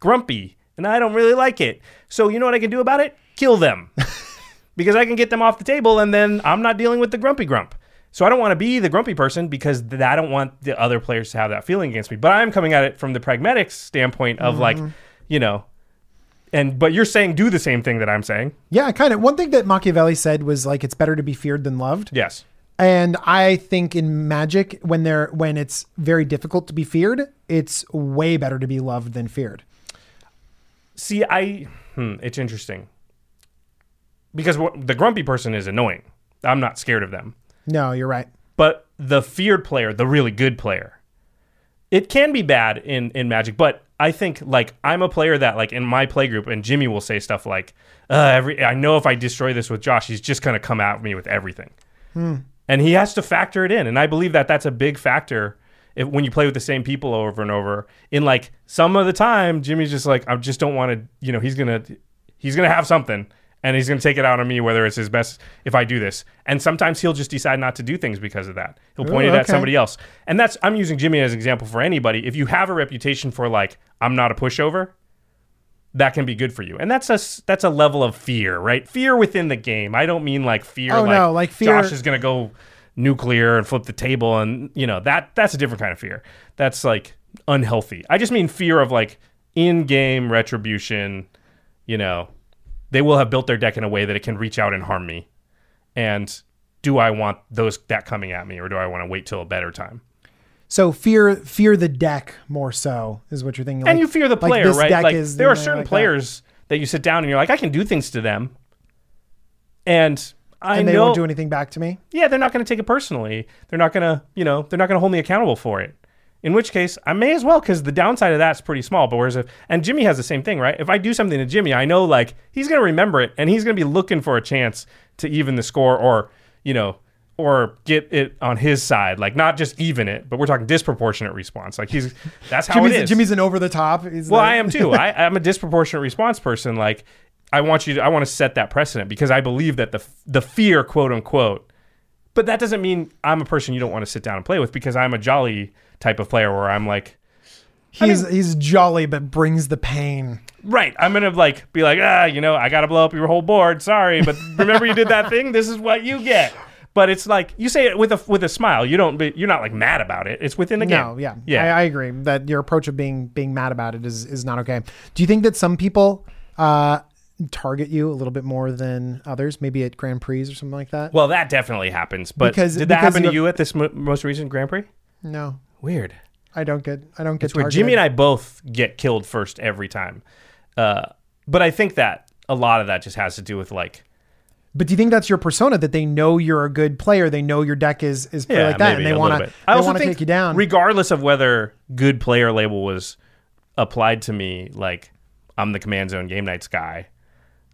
grumpy and I don't really like it. So you know what I can do about it? Kill them because I can get them off the table and then I'm not dealing with the grumpy grump. So I don't want to be the grumpy person because I don't want the other players to have that feeling against me. But I'm coming at it from the pragmatic standpoint of like, mm-hmm. you know, and but you're saying do the same thing that I'm saying. Yeah, kind of. One thing that Machiavelli said was like it's better to be feared than loved. Yes. And I think in Magic, when they're when it's very difficult to be feared, it's way better to be loved than feared. See, I hmm, it's interesting because what, the grumpy person is annoying. I'm not scared of them. No, you're right. but the feared player, the really good player, it can be bad in in Magic. But I think like I'm a player that like in my play group, and Jimmy will say stuff like, uh, "Every I know if I destroy this with Josh, he's just gonna come at me with everything," and he has to factor it in. And I believe that that's a big factor. If, when you play with the same people over and over, in like some of the time, Jimmy's just like, I just don't want to, you know, he's gonna, he's gonna have something, and he's going to take it out on me whether it's his best if I do this. And sometimes he'll just decide not to do things because of that. He'll point Ooh, it oh, at somebody else. And that's I'm using Jimmy as an example for anybody. If you have a reputation for like I'm not a pushover, that can be good for you. And that's a that's a level of fear, right? Fear within the game. I don't mean like fear Oh, like, no, like fear- Josh is going to go nuclear and flip the table and you know, that that's a different kind of fear. That's like unhealthy. I just mean fear of like in-game retribution, you know, they will have built their deck in a way that it can reach out and harm me. And do I want those that coming at me or do I want to wait till a better time? So fear fear the deck more so is what you're thinking. and Like- you fear the like player, this right? Like is- there are certain like that. players that. you sit down and you're like, I can do things to them, and I and they know, won't do anything back to me. yeah, they're not going to take it personally. They're not going to, you know, they're not going to hold me accountable for it. In which case, I may as well because the downside of that's pretty small. But whereas if and Jimmy has the same thing, right? If I do something to Jimmy, I know like he's going to remember it and he's going to be looking for a chance to even the score or you know or get it on his side, like not just even it, but we're talking disproportionate response. Like he's that's how Jimmy's, it is. Jimmy's an over the top. He's Well, like- I am too. I, I'm a disproportionate response person. Like, I want you to, I want to set that precedent because I believe that the the fear, quote unquote, but that doesn't mean I'm a person you don't want to sit down and play with because I'm a jolly type of player where I'm like, he's he's jolly but brings the pain. right, I'm gonna like be like, ah, you know, I gotta blow up your whole board. Sorry, but remember you did that thing. This is what you get. but it's like you say it with a with a smile. You don't. be- You're not like mad about it. It's within the game. No, yeah, yeah. I, I agree that your approach of being being mad about it is is not okay. Do you think that some people uh, target you a little bit more than others? Maybe at Grand Prix or something like that. well, that definitely happens. But Because- did that because happen to you at this mo- most recent Grand Prix? no, Weird. I don't get. I don't get. It's weird. Jimmy and I both get killed first every time. Uh, but I think that a lot of that just has to do with like But do you think that's your persona that they know you're a good player? They know your deck is is play like that, and they want to. I also want to think take you down. regardless of whether good player label was applied to me. Like I'm the command zone Game Knights guy.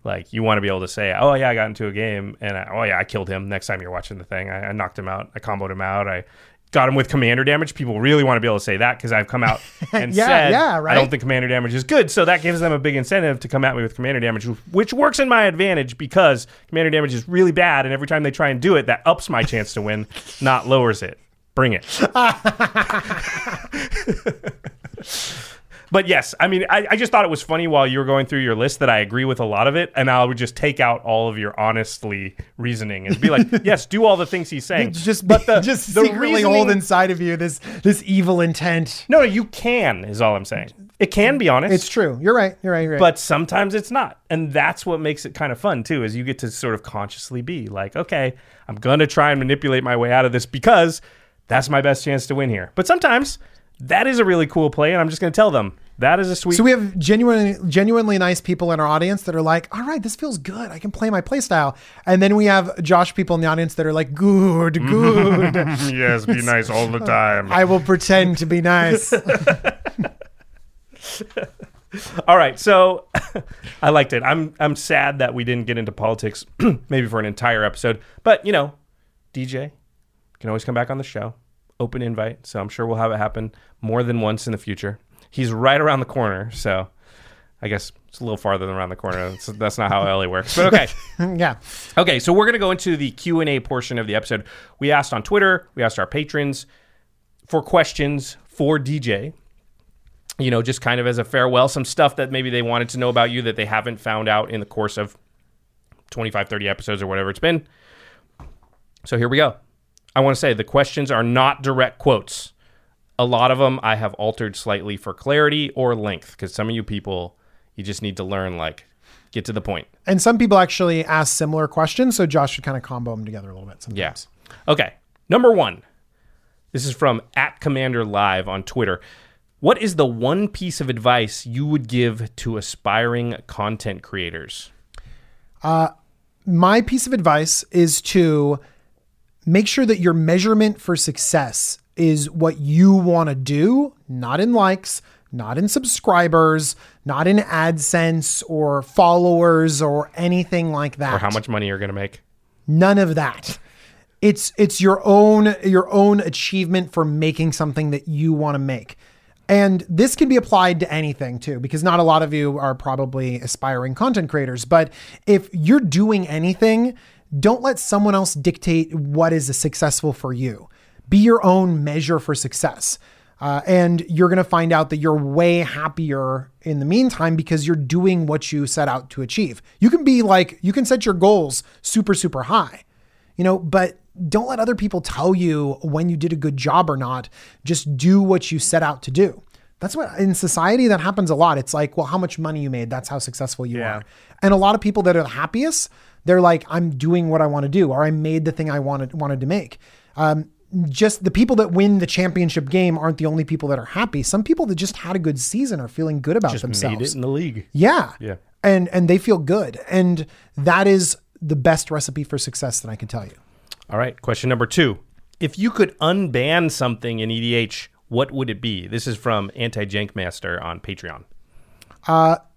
Like you want to be able to say, oh yeah, I got into a game and I, oh yeah, I killed him. Next time you're watching the thing, I, I knocked him out. I comboed him out. I got him with commander damage. People really want to be able to say that because I've come out and Yeah, said yeah, I don't think commander damage is good. So that gives them a big incentive to come at me with commander damage, which works in my advantage because commander damage is really bad, and every time they try and do it, that ups my chance to win, not lowers it. Bring it. But yes, I mean, I, I just thought it was funny while you were going through your list that I agree with a lot of it, and I would just take out all of your honestly reasoning and be like, yes, do all the things he's saying. just but the, just the secretly reasoning- hold inside of you this this evil intent. No, no, you can is all I'm saying. It can be honest. It's true. You're right. You're right. You're right. but sometimes it's not and that's what makes it kind of fun too is you get to sort of consciously be like okay i'm gonna try and manipulate my way out of this because that's my best chance to win here but sometimes that is a really cool play and i'm just gonna tell them that is a sweet So we have genuinely, genuinely nice people in our audience that are like, "All right, this feels good. I can play my playstyle." And then we have Josh people in the audience that are like, "Good, good. yes be nice all the time I will pretend to be nice." all right so i liked it i'm i'm sad that we didn't get into politics maybe for an entire episode but you know dj can always come back on the show open invite so i'm sure we'll have it happen more than once in the future he's right around the corner so i guess it's a little farther than around the corner that's, that's not how la works but okay yeah. Okay, so we're going to go into the Q&A portion of the episode. We asked on Twitter, we asked our patrons for questions for DJ. You know, just kind of as a farewell, some stuff that maybe they wanted to know about you that they haven't found out in the course of 25, 30 episodes or whatever it's been. So here we go. I want to say the questions are not direct quotes. A lot of them I have altered slightly for clarity or length because some of you people, you just need to learn, like, get to the point. And some people actually ask similar questions, so Josh should kind of combo them together a little bit sometimes. Yeah. Okay. Number one. This is from at Commander Live on Twitter. What is the one piece of advice you would give to aspiring content creators? Uh, my piece of advice is to make sure that your measurement for success is what you want to do, not in likes, not in subscribers, not in AdSense or followers or anything like that. Or how much money you're going to make? None of that. It's it's your own your own achievement for making something that you want to make. And this can be applied to anything too, because not a lot of you are probably aspiring content creators. But if you're doing anything, don't let someone else dictate what is successful for you. Be your own measure for success. Uh, and you're going to find out that you're way happier in the meantime because you're doing what you set out to achieve. You can be like, you can set your goals super, super high, you know, but don't let other people tell you when you did a good job or not. Just do what you set out to do. That's what in society that happens a lot. It's like, well, how much money you made, that's how successful you Yeah. are. And a lot of people that are the happiest, they're like, I'm doing what I want to do, or I made the thing I wanted wanted to make. Um, just the people that win the championship game aren't the only people that are happy. Some people that just had a good season are feeling good about Just themselves. made it in the league. Yeah. Yeah. And and they feel good. And that is the best recipe for success that I can tell you. All right. Question number two. If you could unban something in EDH, what would it be? This is from Anti Jank Master on Patreon.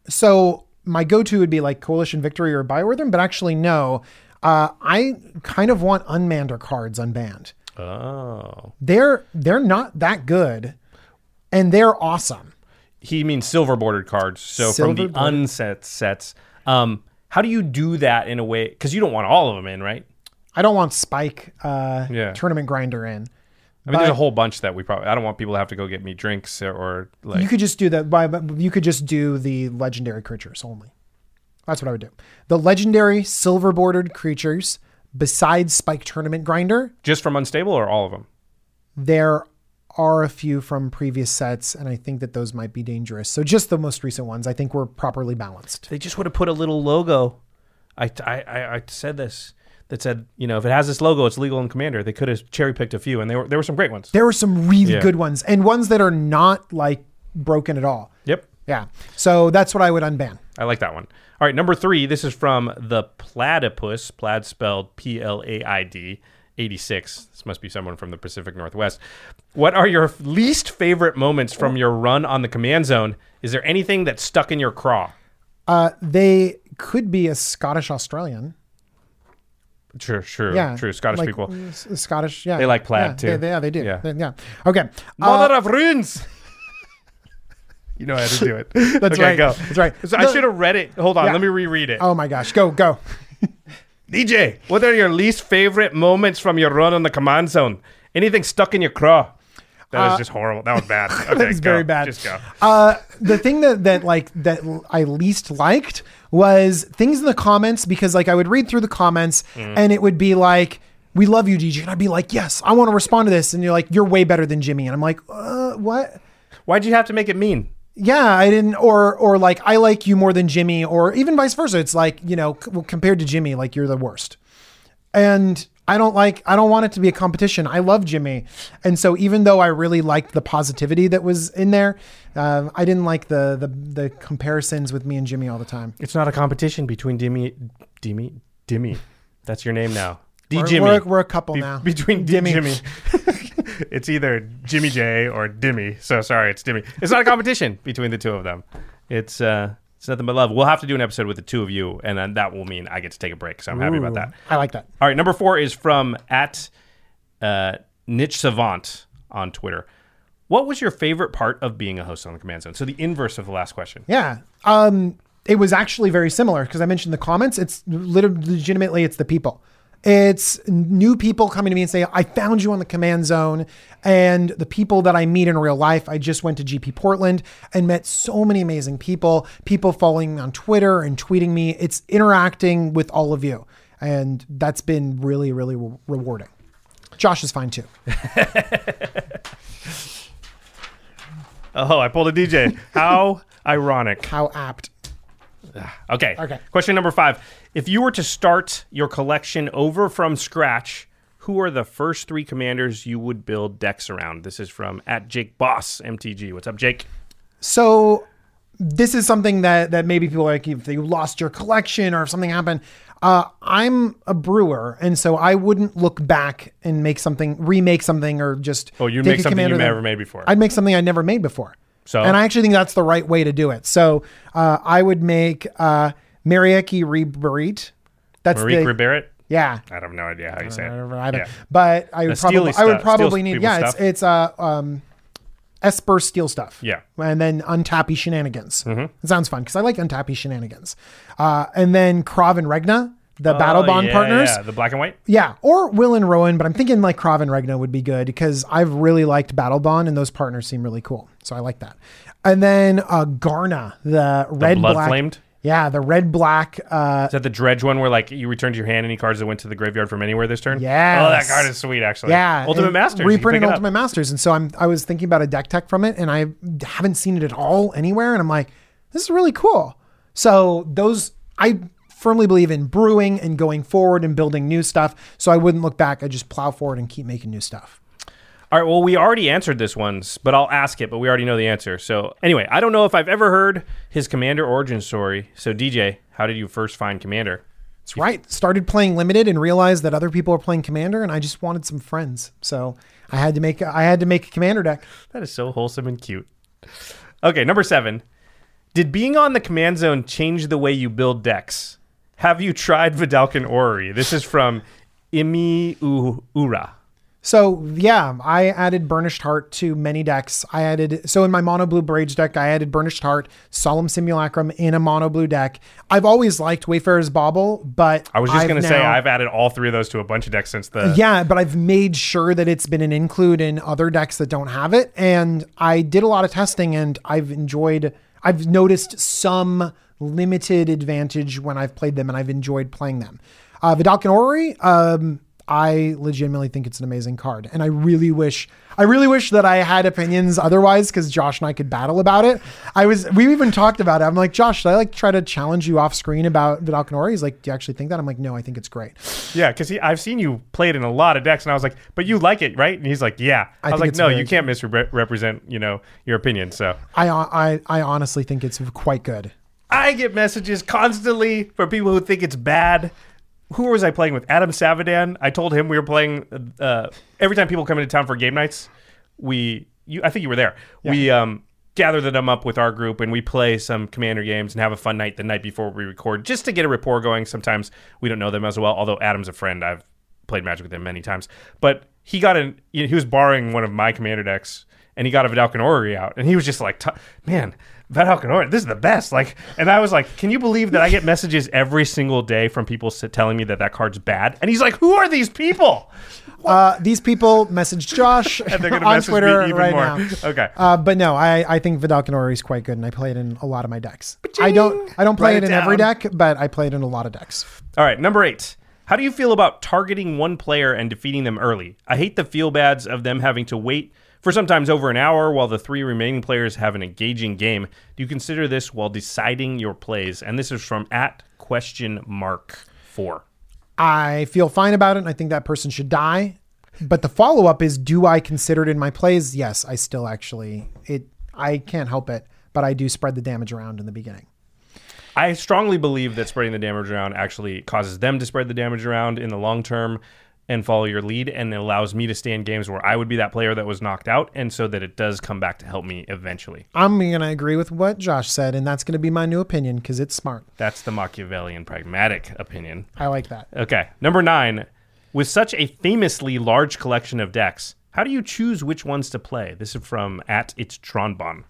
So my go-to would be like Coalition Victory or Biorhythm, but actually no. Uh, I kind of want Unmander cards unbanned. Oh. They're they're not that good, and they're awesome. He means silver bordered cards. So from the Silver bordered. unset sets, um, how do you do that in a way? Because you don't want all of them in, right? I don't want Spike uh, Yeah. tournament grinder in. I mean, there's a whole bunch that we probably. I don't want people to have to go get me drinks or, or like. You could just do that. By you could just do the legendary creatures only. That's what I would do. The legendary silver bordered creatures besides Spike Tournament Grinder, Just from Unstable or all of them? there are a few from previous sets, and I think that those might be dangerous. So just the most recent ones, I think were properly balanced. They just would have put a little logo. I, I, I, I said this that said, you know, if it has this logo, it's legal in Commander. They could have cherry picked a few, and there were there were some great ones. There were some really Yeah. good ones, and ones that are not like broken at all. Yeah. So that's what I would unban. I like that one. All right, number three. This is from the platypus. Plaid spelled P L A I D. 86. This must be someone from the Pacific Northwest. What are your least favorite moments from your run on the command zone? Is there anything that's stuck in your craw? Uh, they could be a Scottish Australian. True, true, Yeah. true. Scottish like, people. Scottish, yeah. They like plaid, yeah, too. They, they- yeah, they do. Yeah. They- yeah. Okay. Uh, Mother of runes. You know how to do it. That's okay, right. Go. That's right. So I should have read it. Hold on. Yeah. Let me reread it. oh my gosh. Go, go. DJ, what are your least favorite moments from your run on the command zone? Anything stuck in your craw? That was just horrible. That was bad. Okay, was go. Uh, very bad. Just go. Uh, the thing that that like that I least liked was things in the comments because like I would read through the comments Mm. and it would be like, "We love you, DJ," and I'd be like, "Yes, I want to respond to this," and you're like, "You're way better than Jimmy," and I'm like, uh, "What?" Why'd you have to make it mean? Yeah, I didn't, or or like I like you more than Jimmy, or even vice versa. It's like you know, c- well, compared to Jimmy, like you're the worst, and I don't like, I don't want it to be a competition. I love Jimmy, and so even though I really liked the positivity that was in there, um, I didn't like the the the comparisons with me and Jimmy all the time. It's not a competition between Dimmy, Dimmy, Dimmy. That's your name now. D We're, Jimmy. we're, we're a couple Be- now. Between D Dimmy. Jimmy. it's either Jimmy J or Dimmy. So sorry, it's Dimmy. It's not a competition between the two of them. It's uh it's nothing but love. We'll have to do an episode with the two of you, and then that will mean I get to take a break. So I'm happy about that. I like that. All right, number four is from at uh, Niche Savant on Twitter. What was your favorite part of being a host on the command zone? So the inverse of the last question. Yeah. Um, it was actually very similar because I mentioned the comments. It's literally legitimately it's the people. It's new people coming to me and say, I found you on the command zone. And the people that I meet in real life, I just went to GP Portland and met so many amazing people, people following me on Twitter and tweeting me. It's interacting with all of you. And that's been really, really re- rewarding. Josh is fine too. Oh, I pulled a DJ. How ironic. How apt. Ah, okay. Okay. Question number five. If you were to start your collection over from scratch, who are the first three commanders you would build decks around? This is from at Jake Boss MTG. What's up, Jake? So this is something that that maybe people are like if you lost your collection or if something happened. Uh, I'm a brewer, and so I wouldn't look back and make something, remake something, or just Oh, you'd take make a something you never made before. I'd make something I never made before. So? and I actually think that's the right way to do it. So uh, I would make uh, Merieke Ri Berit. That's Marie the Barrett? yeah. I have no idea how you say it. Either. Yeah. But I would The probably steely I would stuff- probably steel need people yeah stuff. it's it's uh um Esper steel stuff Yeah. and then untappy shenanigans Mm-hmm. it sounds fun because I like untappy shenanigans uh and then Krav and Regna the battle Oh, bond yeah, partners Yeah, the black and white. yeah, or Will and Rowan, but I'm thinking like Krav and Regna would be good because I've really liked Battle Bond and those partners seem really cool. So I like that. And then uh Garna, the red blood black. flamed? Yeah, the red black uh Is that the dredge one where like you returned your hand any cards that went to the graveyard from anywhere this turn? Yeah. Oh, that card is sweet actually. yeah, Ultimate Masters. reprinted pick it up. Ultimate Masters, and so I'm I was thinking about a deck tech from it, and I haven't seen it at all anywhere, and I'm like, this is really cool. So those I firmly believe in brewing and going forward and building new stuff. So I wouldn't look back. I just plow forward and keep making new stuff. All right, well, we already answered this once, but I'll ask it, but we already know the answer. So, anyway, I don't know if I've ever heard his Commander origin story. So, DJ, how did you first find Commander? That's right. Started playing limited and realized that other people are playing commander, and I just wanted some friends. So I had to make I had to make a commander deck. That is so wholesome and cute. Okay, number seven. Did being on the command zone change the way you build decks? Have you tried Vedalken Orrery? This is from Imi Ura. So yeah, I added Burnished Hart to many decks. I added so in my mono blue Braids deck, I added Burnished Hart, Solemn Simulacrum in a mono blue deck. I've always liked Wayfarer's Bauble, but I was just I've going to say, I've added all three of those to a bunch of decks since the. Yeah, but I've made sure that it's been an include in other decks that don't have it. And I did a lot of testing and I've enjoyed, I've noticed some limited advantage when I've played them and I've enjoyed playing them. Uh, Vedalken Orrery, um, I legitimately think it's an amazing card, and I really wish, I really wish that I had opinions otherwise, because Josh and I could battle about it. I was, we even talked about it. I'm like, Josh, should I like try to challenge you off screen about Vedalken Orrery? He's like, do you actually think that? I'm like, no, I think it's great. Yeah, because I've seen you play it in a lot of decks, and I was like, "But you like it, right?" And he's like, "Yeah." I, was like, "No, you can't misrepresent, you know, your opinion." So I, I, I honestly think it's quite good. I get messages constantly from people who think it's bad. Who was I playing with? Adam Savadan. I told him we were playing. Uh, every time people come into town for game nights, we. You, I think you were there. We um, gather them up with our group and we play some commander games and have a fun night the night before we record, just to get a rapport going. Sometimes we don't know them as well. Although Adam's a friend, I've played Magic with him many times. But he got an. You know, he was borrowing one of my commander decks, and he got a Vedalken Orrery out, and he was just like, "T- "Man, Vedalken Orrery, this is the best!" Like, and I was like, "Can you believe that I get messages every single day from people telling me that that card's bad?" And he's like, "Who are these people?" Uh, these people message Josh And they're gonna on message Twitter me even right more. now. Okay. Uh, but no, I, I think Vedalken Orrery is quite good, and I play it in a lot of my decks. I don't I don't play Write it it in every deck, but I play it in a lot of decks. All right, number eight. How do you feel about targeting one player and defeating them early? I hate the feel bads of them having to wait for sometimes over an hour while the three remaining players have an engaging game. Do you consider this while deciding your plays? And this is from at question mark four. I feel fine about it, and I think that person should die. But the follow up is, do I consider it in my plays? Yes, I still actually it. I can't help it, but I do spread the damage around in the beginning. I strongly believe that spreading the damage around actually causes them to spread the damage around in the long term and follow your lead and it allows me to stay in games where I would be that player that was knocked out and so that it does come back to help me eventually. I'm gonna agree with what Josh said, and that's gonna be my new opinion because it's smart. That's the Machiavellian pragmatic opinion. I like that. Okay. Number nine. With such a famously large collection of decks, how do you choose which ones to play? This is from at it's Tronbon.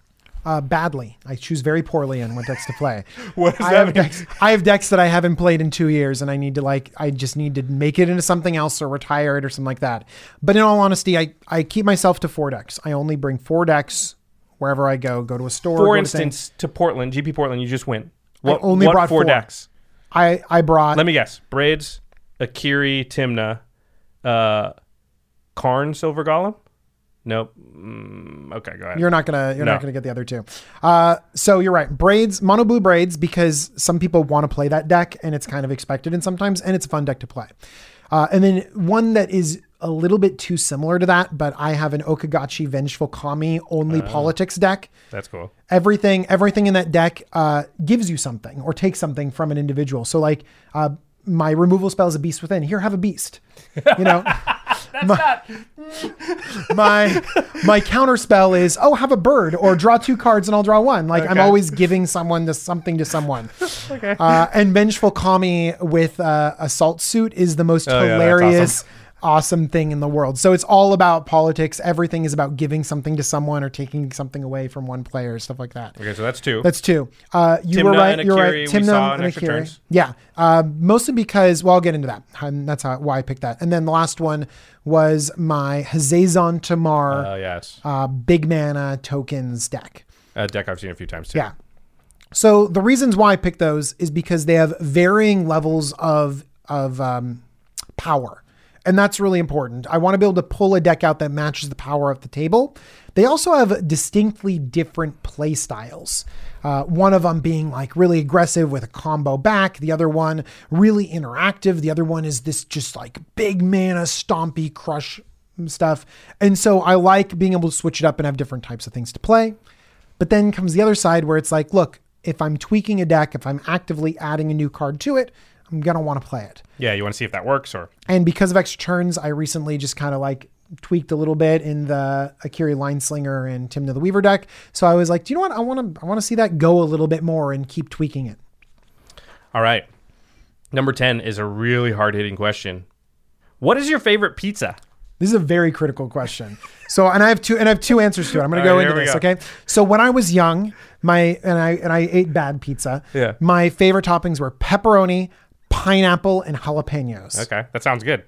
Uh, badly, I choose very poorly on what decks to play. What does I that have mean? decks. I have decks that I haven't played in two years, and I need to like. I just need to make it into something else or retire it or something like that. But in all honesty, I I keep myself to four decks. I only bring four decks wherever I go. Go to a store. For go to instance, to Portland, GP Portland, you just went. What, only what brought four four. decks? I I brought. Let me guess. Braids, Akiri, Tymna, uh, Karn, Silver Golem? Nope. Mm, okay, go ahead. You're not gonna you're No. not gonna get the other two. Uh, so you're right. Braids, mono blue braids, because some people want to play that deck, and it's kind of expected, and sometimes, and it's a fun deck to play. Uh, and then one that is a little bit too similar to that, but I have an O-Kagachi Vengeful Kami only Uh. politics deck. That's cool. Everything everything in that deck uh, gives you something or takes something from an individual. So like uh, my removal spell is a beast within. Here, have a beast. You know. my my counter spell is oh have a bird or draw two cards and I'll draw one. Like I'm always giving someone to something to someone. okay. Uh, and vengeful Kami with uh, assault suit is the most Oh, yeah, hilarious. Awesome thing in the world. So it's all about politics. Everything is about giving something to someone or taking something away from one player, stuff like that. Okay, so that's two. That's two. Uh, you were right. You're right. Tymna and extra Akiri. turns. Yeah. Uh, mostly because, well, I'll get into that. And that's how, why I picked that. And then the last one was my Hazezon Tamar uh, yes. uh, big mana tokens deck. A deck I've seen a few times too. Yeah. So the reasons why I picked those is because they have varying levels of of um, power, and that's really important. I want to be able to pull a deck out that matches the power of the table. They also have distinctly different play styles. Uh, one of them being like really aggressive with a combo back. The other one really interactive. The other one is this just like big mana stompy crush stuff. And so I like being able to switch it up and have different types of things to play. But then comes the other side where it's like, look, if I'm tweaking a deck, if I'm actively adding a new card to it, I'm to want to play it. Yeah, you want to see if that works or And because of extra turns, I recently just kind of like tweaked a little bit in the Akiri Lineslinger and Tymna the Weaver deck. So I was like, do you know what? I want to I want to see that go a little bit more and keep tweaking it. All right. Number 10 is a really hard hitting question. What is your favorite pizza? This is a very critical question. So, and I have two, and I have two answers to it. I'm going to go right, into this. go. Okay. So when I was young, my and I and I ate bad pizza. Yeah. My favorite toppings were pepperoni, pineapple, and jalapenos. Okay, that sounds good.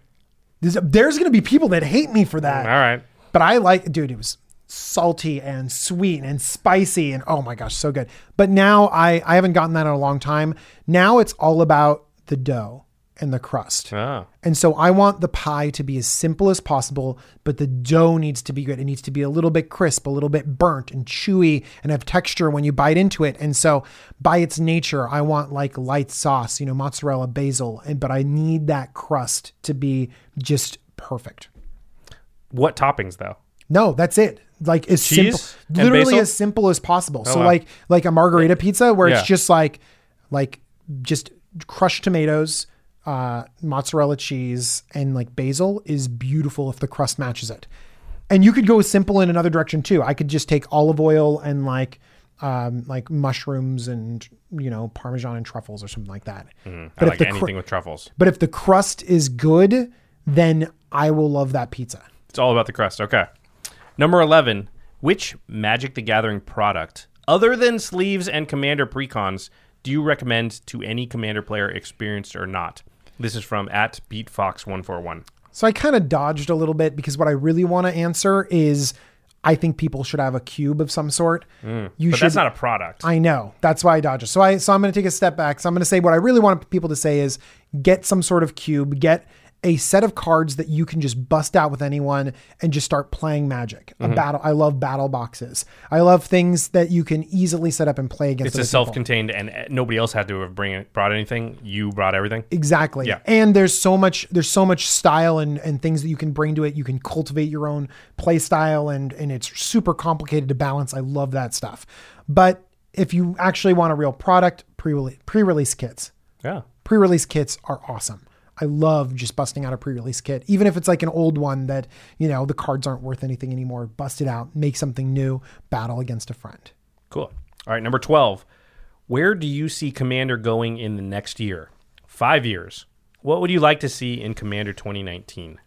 There's, there's going to be people that hate me for that, All right. but I like, dude. It was salty and sweet and spicy and oh my gosh, so good. But now I I haven't gotten that in a long time. Now it's all about the dough and the crust. Oh. And so I want the pie to be as simple as possible, but the dough needs to be good. It needs to be a little bit crisp, a little bit burnt and chewy and have texture when you bite into it. And so by its nature, I want like light sauce, you know, mozzarella, basil, and but I need that crust to be just perfect. What toppings though? No, that's it. Like as Cheese simple, literally as simple as possible. Oh, so wow. like like a margarita pizza where Yeah. it's just like like just crushed tomatoes, uh, mozzarella cheese, and like basil is beautiful if the crust matches it. And you could go simple in another direction too. I could just take olive oil and like um, like mushrooms and you know parmesan and truffles or something like that. I But like if the cr- anything with truffles. but if the crust is good, then I will love that pizza. It's all about the crust. Okay. Number 11. Which Magic the Gathering product, other than sleeves and Commander precons, do you recommend to any Commander player, experienced or not? This is from at BeatFox141. So I kind of dodged a little bit because what I really want to answer is I think people should have a cube of some sort. you Mm. But should that's not a product. I know. That's why I dodged it. So I so I'm going to take a step back. So I'm going to say what I really want people to say is get some sort of cube, get a set of cards that you can just bust out with anyone and just start playing magic. Mm-hmm. A battle I love battle boxes. I love things that you can easily set up and play against it's a self-contained, and uh, nobody else had to have bring brought anything. You brought everything. Exactly. Yeah. And there's so much there's so much style and, and things that you can bring to it. You can cultivate your own play style and and it's super complicated to balance. I love that stuff. But if you actually want a real product, pre-release pre-release kits. Yeah. Pre-release kits are awesome. I love just busting out a pre-release kit, even if it's like an old one that you know the cards aren't worth anything anymore. Bust it out, make something new, battle against a friend. Cool. All right, number 12. Where do you see Commander going in the next year? Five years. What would you like to see in Commander 2019?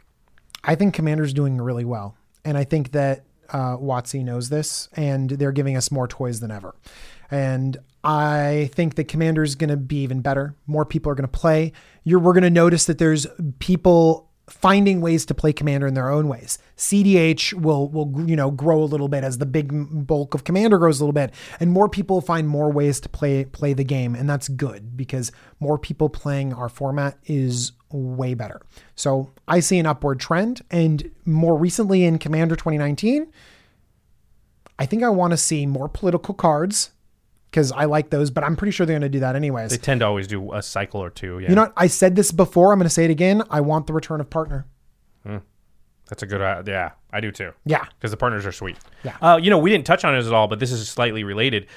I think Commander's doing really well, and I think that uh, knows this, and they're giving us more toys than ever. And I think that is going to be even better. More people are going to play. You're, we're going to notice that there's people finding ways to play Commander in their own ways. CDH will will you know grow a little bit as the big bulk of Commander grows a little bit, and more people find more ways to play play the game, and that's good because more people playing our format is way better. So I see an upward trend, and more recently in Commander 2019, I think I want to see more political cards because I like those, but I'm pretty sure they're going to do that anyways. They tend to always do a cycle or two. Yeah. You know, what? I said this before. I'm going to say it again. I want the return of partner. That's a good. Uh, yeah, I do too. Yeah. because the partners are sweet. Yeah. Uh, you know, we didn't touch on it at all, but this is slightly related.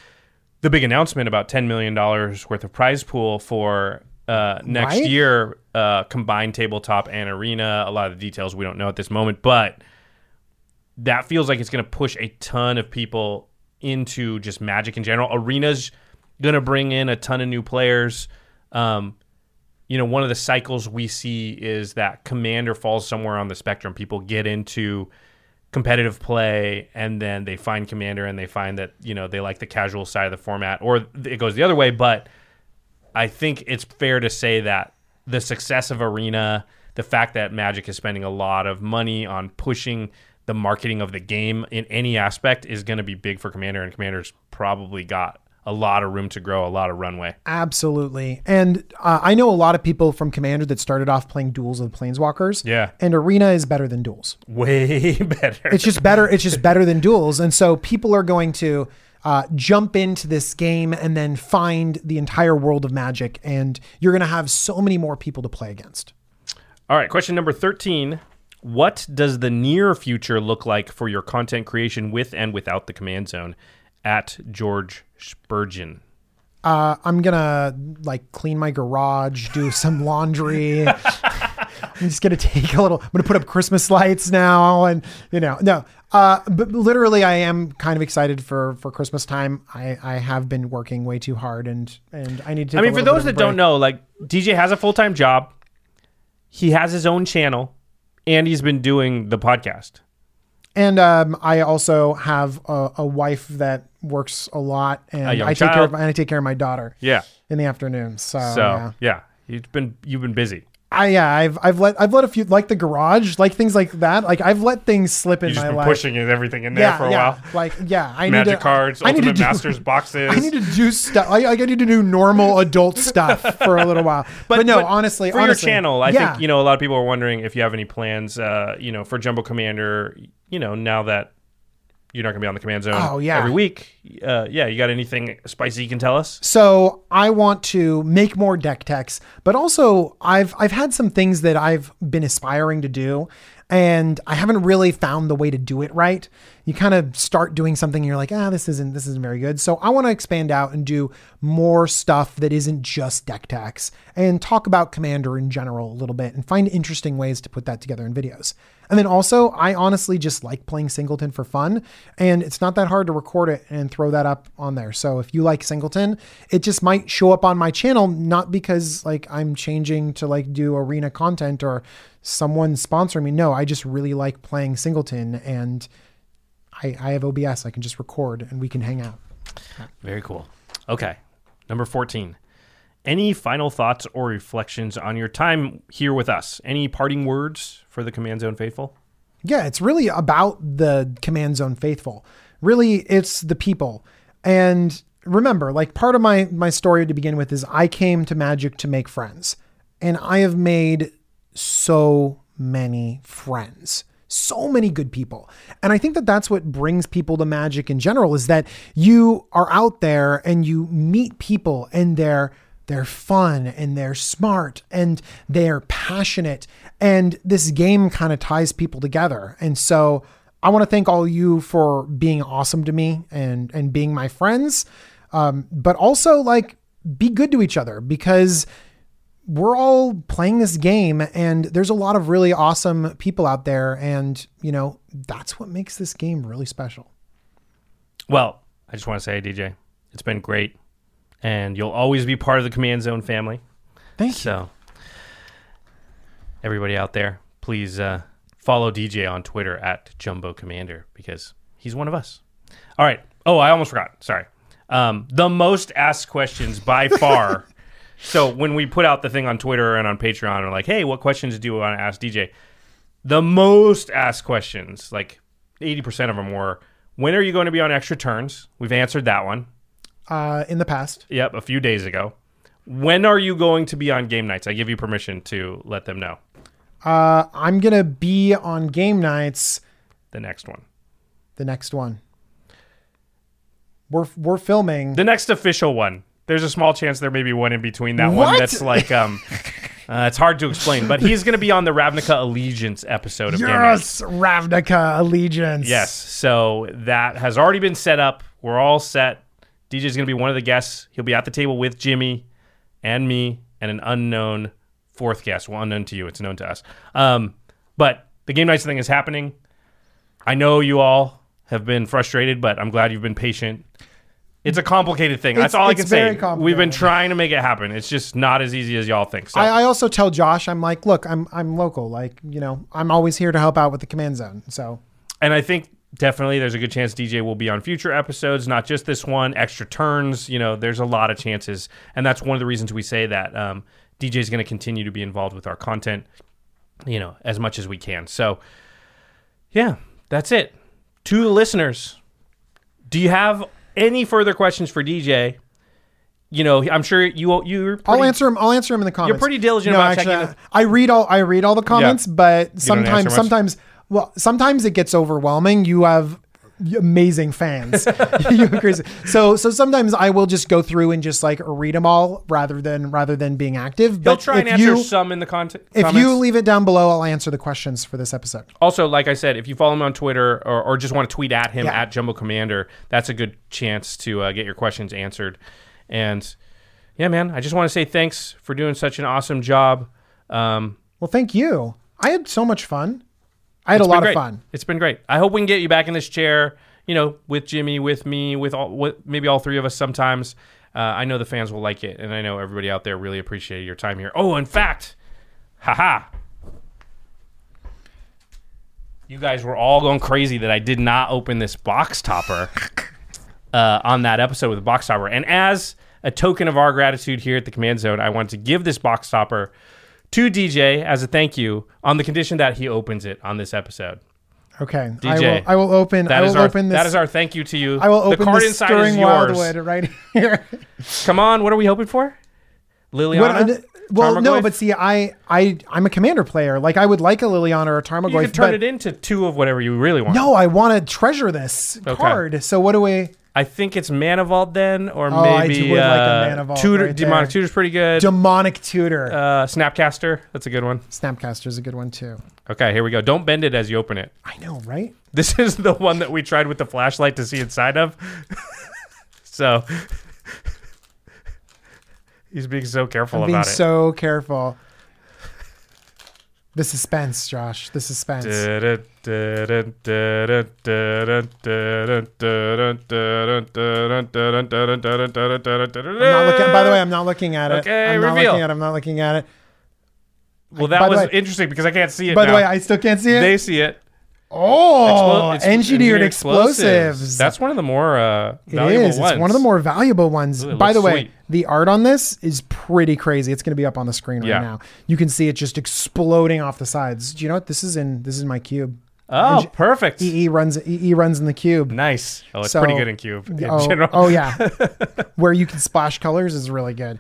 The big announcement about ten million dollars worth of prize pool for uh, next Right? year, uh, combined tabletop and arena. A lot of the details we don't know at this moment, but that feels like it's going to push a ton of people into just Magic in general. Arena's going to bring in a ton of new players. Um, you know, one of the cycles we see is that commander falls somewhere on the spectrum. People get into competitive play and then they find commander and they find that, you know, they like the casual side of the format or it goes the other way. But I think it's fair to say that the success of Arena, the fact that Magic is spending a lot of money on pushing the marketing of the game in any aspect is going to be big for Commander, and Commander's probably got a lot of room to grow, a lot of runway. Absolutely. And uh, I know a lot of people from Commander that started off playing duels with Planeswalkers. Yeah. And Arena is better than duels. Way better. It's just better. It's just better than duels. And so people are going to uh, jump into this game and then find the entire world of Magic. And you're going to have so many more people to play against. All right, question number 13. What does the near future look like for your content creation with and without the command zone? At George Spurgeon. Uh, I'm gonna like clean my garage, do some laundry. I'm just gonna take a little. I'm gonna put up Christmas lights now, and you know, no. Uh, but literally, I am kind of excited for for Christmas time. I I have been working way too hard, and and I need to. I mean, for those that a don't know, like DJ has a full time job, he has his own channel, and he's been doing the podcast. and um, I also have a, a wife that works a lot, and young I take care of and I take care of my daughter Yeah. in the afternoon. So, So yeah. yeah, you've been you've been busy. I yeah, I've I've let I've let a few like the garage, like things like that. Like I've let things slip in You just my been life. pushing everything in there yeah, for a yeah. while. Like yeah, I Magic need to, cards, I need to Ultimate do- Masters boxes. I need to do stuff. I, I need to do normal adult stuff for a little while. But, no, honestly, for honestly, your channel, I yeah. think you know a lot of people are wondering if you have any plans, uh, you know, for Jumbo Commander. You know, now that you're not going to be on the command zone Oh, yeah. every week, uh, yeah, you got anything spicy you can tell us? So I want to make more deck techs, but also I've I've had some things that I've been aspiring to do, and I haven't really found the way to do it right. You kind of start doing something, and you're like, ah, this isn't this isn't very good. So I want to expand out and do more stuff that isn't just deck techs, and talk about Commander in general a little bit, and find interesting ways to put that together in videos. And then also, I honestly just like playing Singleton for fun, and it's not that hard to record it and throw that up on there. So if you like Singleton, it just might show up on my channel, not because like I'm changing to like do arena content or someone sponsoring me. No, I just really like playing Singleton, and I, I have OBS. I can just record and we can hang out. Very cool. Okay, number fourteen. Any final thoughts or reflections on your time here with us? Any parting words for the Command Zone faithful? Yeah, it's really about the command zone faithful. Really, it's the people. And remember, like part of my my story to begin with is I came to Magic to make friends. And I have made so many friends. So many good people. And I think that that's what brings people to Magic in general is that you are out there and you meet people and they're they're fun and they're smart and they're passionate and this game kind of ties people together and so i want to thank all you for being awesome to me and and being my friends um, but also like be good to each other because we're all playing this game and there's a lot of really awesome people out there and you know that's what makes this game really special Well, I just want to say, DJ, it's been great, and you'll always be part of the Command Zone family. thank you So, everybody out there, please uh, follow DJ on Twitter at Jumbo Commander because he's one of us. All right. Oh, I almost forgot. Sorry. Um, the most asked questions by far. So when we put out the thing on Twitter and on Patreon, we're like, "Hey, what questions do you want to ask DJ?" The most asked questions, like eighty percent of them, were, "When are you going to be on extra turns?" We've answered that one. uh, in the past Yep, a few days ago. When are you going to be on Game Knights? I give you permission to let them know. uh, i'm gonna be on Game Knights The next one. the next one we're we're filming The next official one. There's a small chance there may be one in between that one that's like um uh, it's hard to explain, but he's going to be on the Ravnica Allegiance episode of Game Knights. Ravnica Allegiance. Yes. So that has already been set up. We're all set. DJ's going to be one of the guests. He'll be at the table with Jimmy and me and an unknown fourth guest. Well, unknown to you. It's known to us. Um, but the Game Knights thing is happening. I know you all have been frustrated, but I'm glad you've been patient. It's a complicated thing. That's all I can say. We've been trying to make it happen. It's just not as easy as y'all think. So I, I also tell Josh, I'm like, look, I'm I'm local. Like, you know, I'm always here to help out with the command zone. So And I think definitely there's a good chance DJ will be on future episodes, not just this one. Extra turns, you know, there's a lot of chances, and that's one of the reasons we say that um, DJ is going to continue to be involved with our content, you know, as much as we can. So, yeah, that's it. To the listeners, do you have any further questions for DJ? You know, I'm sure you you're I'll answer him. I'll answer him in the comments. You're pretty diligent No, about actually, checking the- I read all I read all the comments, but sometimes sometimes well sometimes it gets overwhelming. You have amazing fans. You go crazy. So so sometimes I will just go through and just like read them all rather than rather than being active. He'll But try and if answer you some in the content. if comments. you leave it down below, I'll answer the questions for this episode. Also, like I said, if you follow him on Twitter or, or just want to tweet at him Yeah. at Jumbo Commander, that's a good chance to uh, get your questions answered. And yeah, man, I just want to say thanks for doing such an awesome job. Um, Well, thank you. I had so much fun. I had a lot of fun. It's been great. I hope we can get you back in this chair. You know, with Jimmy, with me, with all, with maybe all three of us sometimes. Uh, I know the fans will like it, and I know everybody out there really appreciated your time here. Oh, in fact, haha. You guys were all going crazy that I did not open this box topper uh, on that episode with the box topper. And as a token of our gratitude here at the Command Zone, I want to give this box topper to DJ as a thank you on the condition that he opens it on this episode. Okay, I DJ, will. I will open. That I will our open this. that is our thank you to you. I will the open card this inside stirring is yours. wildwood right here. Come on, what are we hoping for? Liliana. Uh, what- well, no, but see, I, I, I'm a commander player. Like, I would like a Liliana or a Tarmogoyf. you can turn it into two of whatever you really want. No, I want to treasure this Okay. card. So what do we? I think it's Mana Vault then, or Oh, I maybe would like a uh, Tutor, right Demonic. Tutor's pretty good. Demonic tutor. uh, Snapcaster, that's a good one. Snapcaster is a good one too. Okay, here we go. Don't bend it as you open it. I know, right? This is the one that we tried with the flashlight to see inside of. so he's being so careful I'm being about so careful. The suspense, Josh. The suspense. I'm not looking. By the way, I'm not looking at it. Okay, I'm not reveal. looking at. it. I'm not looking at it. well, that by was way- interesting because I can't see it. By the way, I still can't see it. they see it. Oh, Explo- it's engineered explosives. That's one of the more uh, valuable is. ones. It's one of the more valuable ones. Ooh, By the way, sweet. the art on this is pretty crazy. It's going to be up on the screen right Yeah. now. You can see it just exploding off the sides. Do you know what? This is in this is my cube. Oh, Engi- perfect. EE runs EE runs in the cube. Nice. Oh, it's So- pretty good in cube in oh, general. oh yeah, where you can splash colors is really good.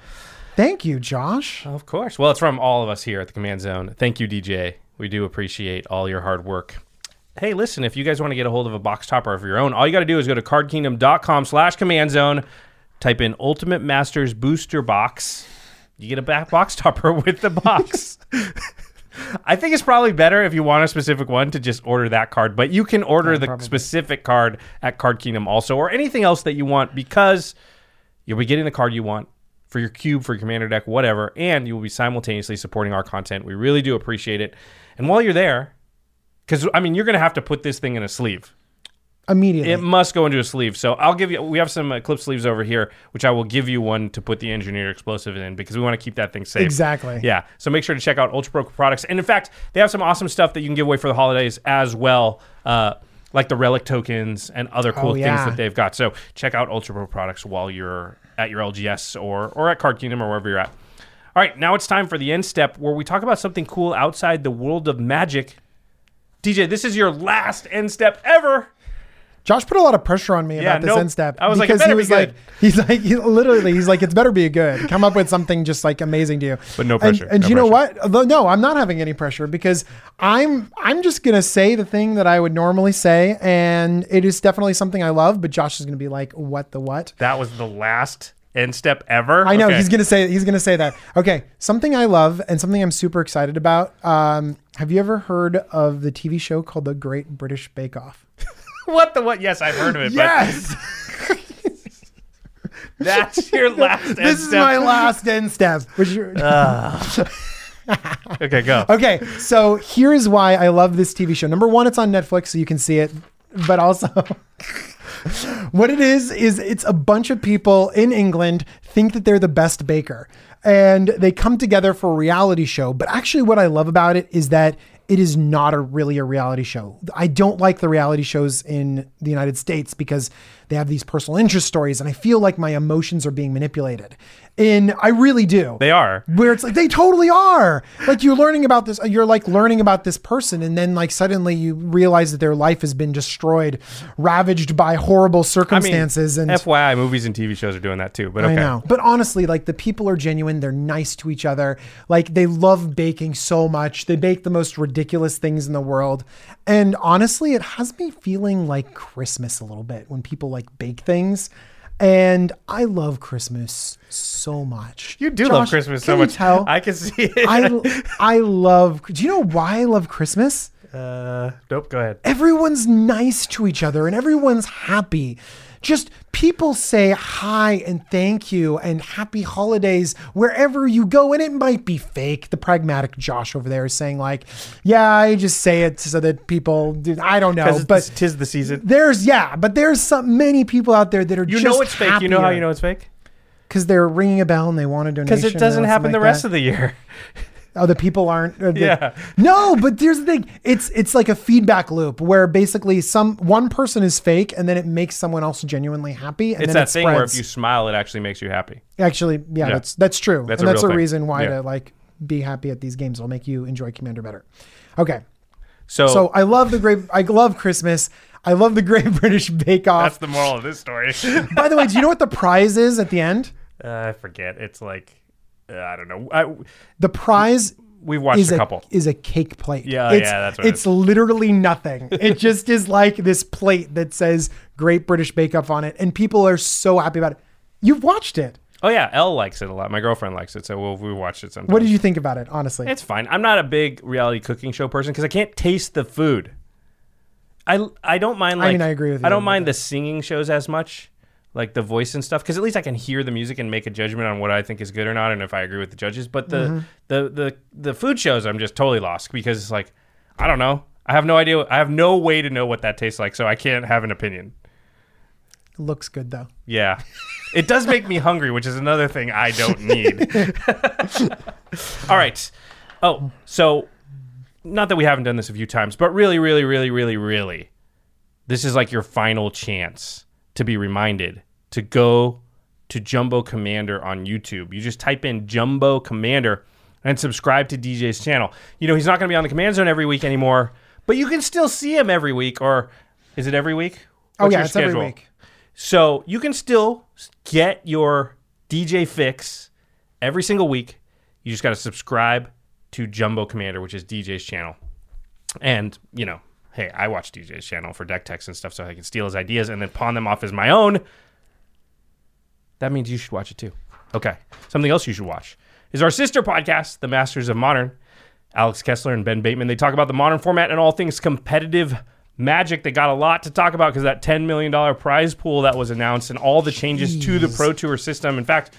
Thank you, Josh. Of course. Well, it's from all of us here at the Command Zone. Thank you, DJ. We do appreciate all your hard work. Hey, listen, if you guys want to get a hold of a box topper of your own, all you got to do is go to cardkingdom.com slash command zone, type in Ultimate Masters Booster Box. You get a back box topper with the box. I think it's probably better if you want a specific one to just order that card, but you can order the probably. specific card at Card Kingdom also, or anything else that you want because you'll be getting the card you want for your cube, for your commander deck, whatever, and you will be simultaneously supporting our content. We really do appreciate it. And while you're there, because I mean, you're going to have to put this thing in a sleeve. Immediately. It must go into a sleeve. So I'll give you. We have some uh, clip sleeves over here, which I will give you one to put the engineered explosive in because we want to keep that thing safe. Exactly. Yeah. So make sure to check out Ultra Pro products, and in fact, they have some awesome stuff that you can give away for the holidays as well. Uh, like the relic tokens and other cool Oh, things that they've got. So check out Ultra Pro products while you're at your LGS or or at Card Kingdom or wherever you're at. All right, now it's time for the end step where we talk about something cool outside the world of magic. DJ, this is your last end step ever. Josh put a lot of pressure on me Yeah, about this nope. end step I was like, it because better he be was like, good. he's like, he, literally, he's like, it's better be good. Come up with something just like amazing to you. But no pressure, And, no you know what? No, I'm not having any pressure because I'm I'm just gonna say the thing that I would normally say, and it is definitely something I love. But Josh is gonna be like, what the what? That was the last end step ever. I know Okay. he's gonna say he's gonna say that. Okay, something I love and something I'm super excited about. Um, have you ever heard of the TV show called The Great British Bake Off? What the what? Yes, I've heard of it. Yes, but that's your last this is step. my last end step. Which you're, Okay, go. Okay, so here is why I love this TV show. Number one, it's on Netflix, so you can see it. But also, what it is is it's a bunch of people in England think that they're the best baker, and they come together for a reality show. But actually, what I love about it is that it is not a really a reality show. I don't like the reality shows in the United States because they have these personal interest stories, and I feel like my emotions are being manipulated. And I really do They are. where it's like they totally are like you're learning about this you're like learning about this person and then like suddenly you realize that their life has been destroyed ravaged by horrible I mean, circumstances and FYI, movies and TV shows are doing that too. But okay. I know. But honestly, like the people are genuine. They're nice to each other. Like they love baking so much. They bake the most ridiculous things in the world. And honestly, it has me feeling like Christmas a little bit when people like bake things. And I love Christmas so much. You do Josh, love Christmas so much. Tell? I can see it. I, I love. Do you know why I love Christmas? uh, nope. Go ahead. everyone's nice to each other and everyone's happy. Just people say hi and thank you and happy holidays wherever you go. And it might be fake. The pragmatic Josh over there is saying, like, yeah, I just say it so that people do. I don't know. But tis the season. there's, yeah, but there's some many people out there that are You just know it's fake. You know how you know it's fake? Because they're ringing a bell and they want a donation. Because it doesn't happen the rest of the year. Oh, the people aren't. uh, the- Yeah. No, but here's the thing. It's it's like a feedback loop where basically some one person is fake and then it makes someone else genuinely happy. And It's then that it thing where if you smile, it actually makes you happy. actually, yeah, Yeah. that's that's true. That's and a that's real a thing. reason why Yeah. to like be happy at these games. It'll make you enjoy Commander better. Okay. So, So I love the great. I love Christmas. I love the Great British Bake Off. that's the moral of this story. By the way, do you know what the prize is at the end? uh, I forget. It's like Uh, I don't know. I, The prize we've watched is a a, couple. is a cake plate. Yeah, it's, yeah, that's what it it's literally nothing. It just is like this plate that says Great British Bake Off on it, and people are so happy about it. You've watched it. Oh yeah, Elle likes it a lot. My girlfriend likes it, so we'll, we watched it sometimes. What did you think about it? Honestly, It's fine. I'm not a big reality cooking show person because I can't taste the food. I I don't mind I mean, I agree with you I don't on mind the singing shows as much, like the voice and stuff, because at least I can hear the music and make a judgment on what I think is good or not, and if I agree with the judges. But the Mm-hmm. the the the food shows, I'm just totally lost because it's like I don't know. I have no idea. I have no way to know what that tastes like, so I can't have an opinion. it looks good though. Yeah. It does make me hungry, which is another thing I don't need. All right. Oh, so not that we haven't done this a few times, but really, really, really, really, really, this is like your final chance to be reminded to go to Jumbo Commander on YouTube. You just type in Jumbo Commander and subscribe to DJ's channel. You know, he's not going to be on the command zone every week anymore, but you can still see him every week. Or is it every week? Oh yeah, your it's every week. So you can still get your DJ fix every single week. You just got to subscribe to Jumbo Commander, which is DJ's channel. And, you know, hey, I watch DJ's channel for deck techs and stuff so I can steal his ideas and then pawn them off as my own. That means you should watch it too. Okay. Something else you should watch is our sister podcast, The Masters of Modern. Alex Kessler and Ben Bateman. They talk about the modern format and all things competitive magic. They got a lot to talk about because that $10 million prize pool that was announced and all the changes to the Pro Tour system. In fact,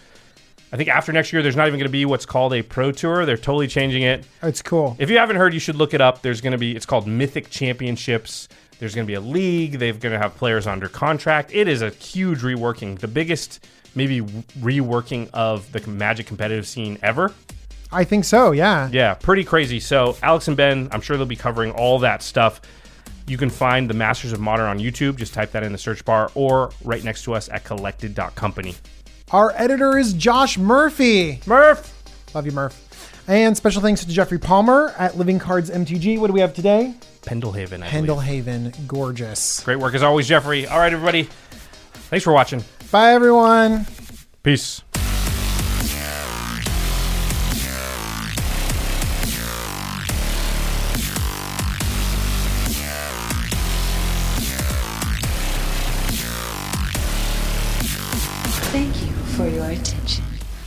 I think after next year, there's not even going to be what's called a Pro Tour. They're totally changing it. It's cool. If you haven't heard, you should look it up. There's going to be, it's called Mythic Championships. There's going to be a league. They're going to have players under contract. It is a huge reworking, the biggest, maybe, reworking of the Magic competitive scene ever. I think so. Yeah. Yeah, pretty crazy. So, Alex and Ben, I'm sure they'll be covering all that stuff. You can find the Masters of Modern on YouTube. Just type that in the search bar or right next to us at collected.company. Our editor is Josh Murphy. Murph! Love you, Murph. And special thanks to Jeffrey Palmer at Living Cards MTG. What do we have today? Pendelhaven. I believe. Pendelhaven. Gorgeous. Great work as always, Jeffrey. All right, everybody. Thanks for watching. Bye, everyone. Peace.